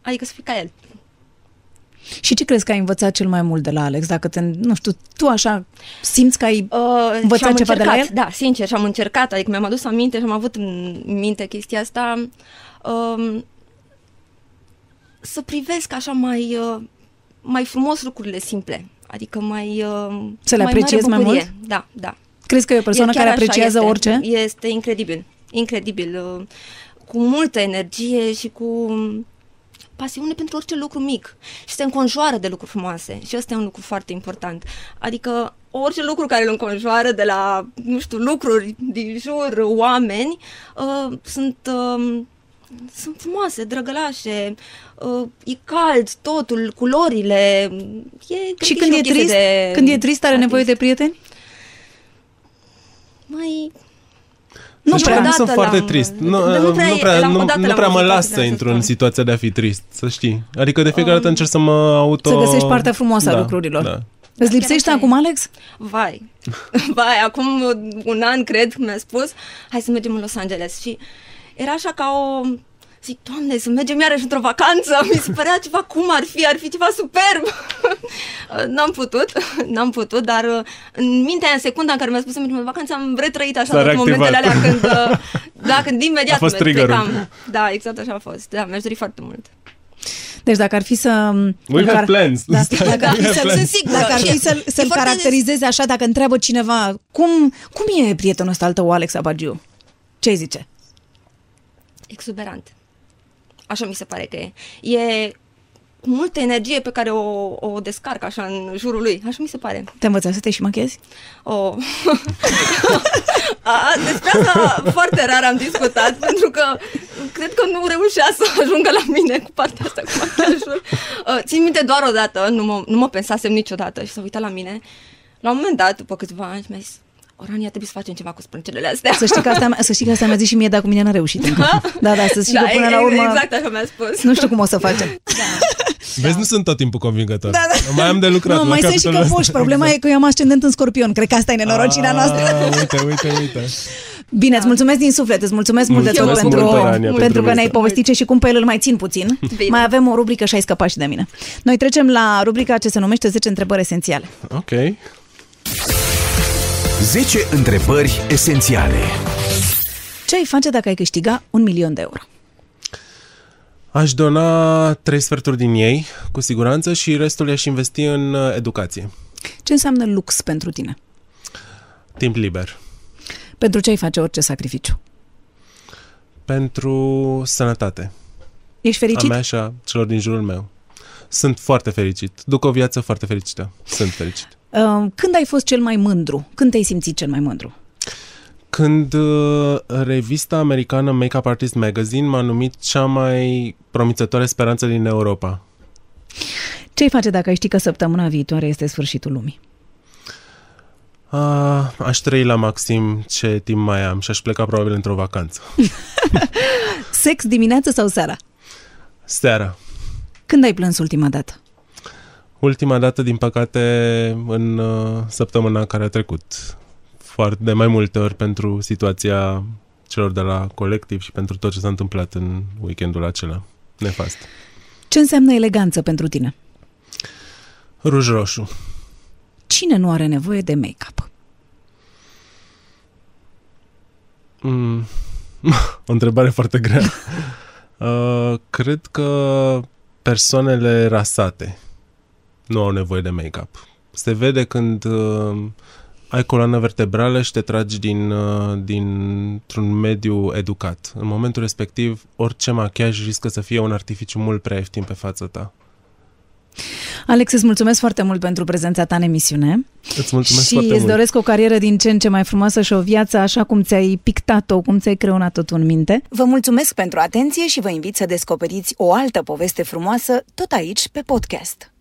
Adică să fii ca el. Și ce crezi că ai învățat cel mai mult de la Alex? Dacă te, nu știu, tu așa simți că ai Uh, învățat și am ceva de la încercat, el? Da, sincer, și am încercat, adică mi-am adus aminte și am avut în minte chestia asta, um, să privesc așa mai, uh, mai frumos lucrurile simple, adică mai... Uh, Să le mai apreciezi mare mai bucurie. Da, da. Crezi că e o persoană E chiar care așa apreciază este. orice? Este incredibil, incredibil, uh, cu multă energie și cu pasiune pentru orice lucru mic și se înconjoară de lucruri frumoase și ăsta e un lucru foarte important. Adică orice lucru care îl înconjoară de la, nu știu, lucruri din jur, oameni, uh, sunt... Uh, sunt frumoase, drăgălașe, uh, e cald, totul, culorile, e Și cred că când o e chestie trist, de când e trist, are artist. nevoie de prieteni? Mai... Nu Nu, prea. prea, nu odată sunt foarte l-am- trist. Nu, Dar nu, prea, nu, prea, la- nu, odată nu l-am prea mă văzut, las vreau să să intru spun. în situația de a fi trist, să știi. Adică de fiecare dată încerc să mă auto... Să găsești partea frumoasă a da, lucrurilor. Da. Îți lipsește așa acum, e. Alex? Vai, vai, acum un an, cred, mi-a spus, hai să mergem în Los Angeles. Și era așa ca o... Zic, doamne, să mergem iarăși într-o vacanță. Mi se părea ceva cum ar fi, ar fi ceva superb. n-am putut, n-am putut, dar uh, în mintea aia, în secunda în care mi-a spus să mergem în vacanță, am retrăit așa S-a toate momentele alea reactivat. când, uh, da, când imediat A fost merg- triggerul. plecam. Da, exact așa a fost. Da, mi-aș dori foarte mult. Deci dacă ar fi să... We have plans. Da, Stai, dacă ar we fi have să-l, plans. Sunt sigură. dacă ar fi Și să-l, e să-l foarte- caracterizeze așa, dacă întreabă cineva, cum, cum e prietenul ăsta al tău, Alex Abagiu? Ce zice? exuberant. Așa mi se pare că e. E cu multă energie pe care o, o descarcă așa în jurul lui. Așa mi se pare. Te învăța să te și machiezi? O... A, despre asta foarte rar am discutat, pentru că cred că nu reușea să ajungă la mine cu partea asta cu machiajul. Uh, Țin minte doar o dată, nu mă, nu mă pensasem niciodată și s-a uitat la mine. La un moment dat, după câțiva ani, mi-a zis, Orania, trebuie să facem ceva cu sprâncenele astea. Să știi că asta, să știi că asta mi-a zis și mie, dar cu mine n-a reușit încă. Da, da, să știi că până e- la urmă... Exact așa mi-a spus. Nu știu cum o să facem. Vezi, nu sunt tot timpul convingător. Da, da. Mai am de lucrat Nu, la mai sunt și capitolul căpoși. ăsta. Problema e că eu am ascendent în scorpion. Cred că asta e nenorocirea noastră. Ah, Uite, uite, uite. Bine, îți mulțumesc din suflet, îți mulțumesc mult de tot Mulțumesc pentru, mult, Rania, pentru, pentru că ne-ai asta. povestit ce și cum pe el îl mai țin puțin. Bine. Mai avem o rubrică și ai scăpat și de mine. Noi trecem la rubrica ce se numește 10 întrebări esențiale. Ok. 10 întrebări esențiale. Ce ai face dacă ai câștiga un milion de euro? Aș dona trei sferturi din ei, cu siguranță, și restul i-aș investi în uh, educație. Ce înseamnă lux pentru tine? Timp liber. Pentru ce ai face orice sacrificiu? Pentru sănătate. Ești A fericit? mea și a celor din jurul meu. Sunt foarte fericit. Duc o viață foarte fericită. Sunt fericit. Uh, Când ai fost cel mai mândru? Când te-ai simțit cel mai mândru? Când uh, revista americană Makeup Artist Magazine m-a numit cea mai promițătoare speranță din Europa. Ce ai face dacă ai ști că săptămâna viitoare este sfârșitul lumii? A, aș trăi la maxim ce timp mai am și aș pleca probabil într-o vacanță. Sex dimineață sau seara? Seara. Când ai plâns ultima dată? Ultima dată, din păcate, în uh, săptămâna care a trecut. Foarte de mai multe ori pentru situația celor de la colectiv și pentru tot ce s-a întâmplat în weekendul acela nefast. Ce înseamnă eleganță pentru tine? Ruj roșu. Cine nu are nevoie de make-up? Mm. o întrebare foarte grea. uh, cred că persoanele rasate nu au nevoie de make-up. Se vede când uh, ai coloană vertebrală și te tragi din, uh, dintr-un mediu educat. În momentul respectiv, orice machiaj riscă să fie un artificiu mult prea ieftin pe fața ta. Alex, îți mulțumesc foarte mult pentru prezența ta în emisiune. Îți mulțumesc și foarte îți mult. doresc o carieră din ce în ce mai frumoasă și o viață așa cum ți-ai pictat-o, cum ți-ai creonat-o tu în minte. Vă mulțumesc pentru atenție și vă invit să descoperiți o altă poveste frumoasă tot aici pe podcast.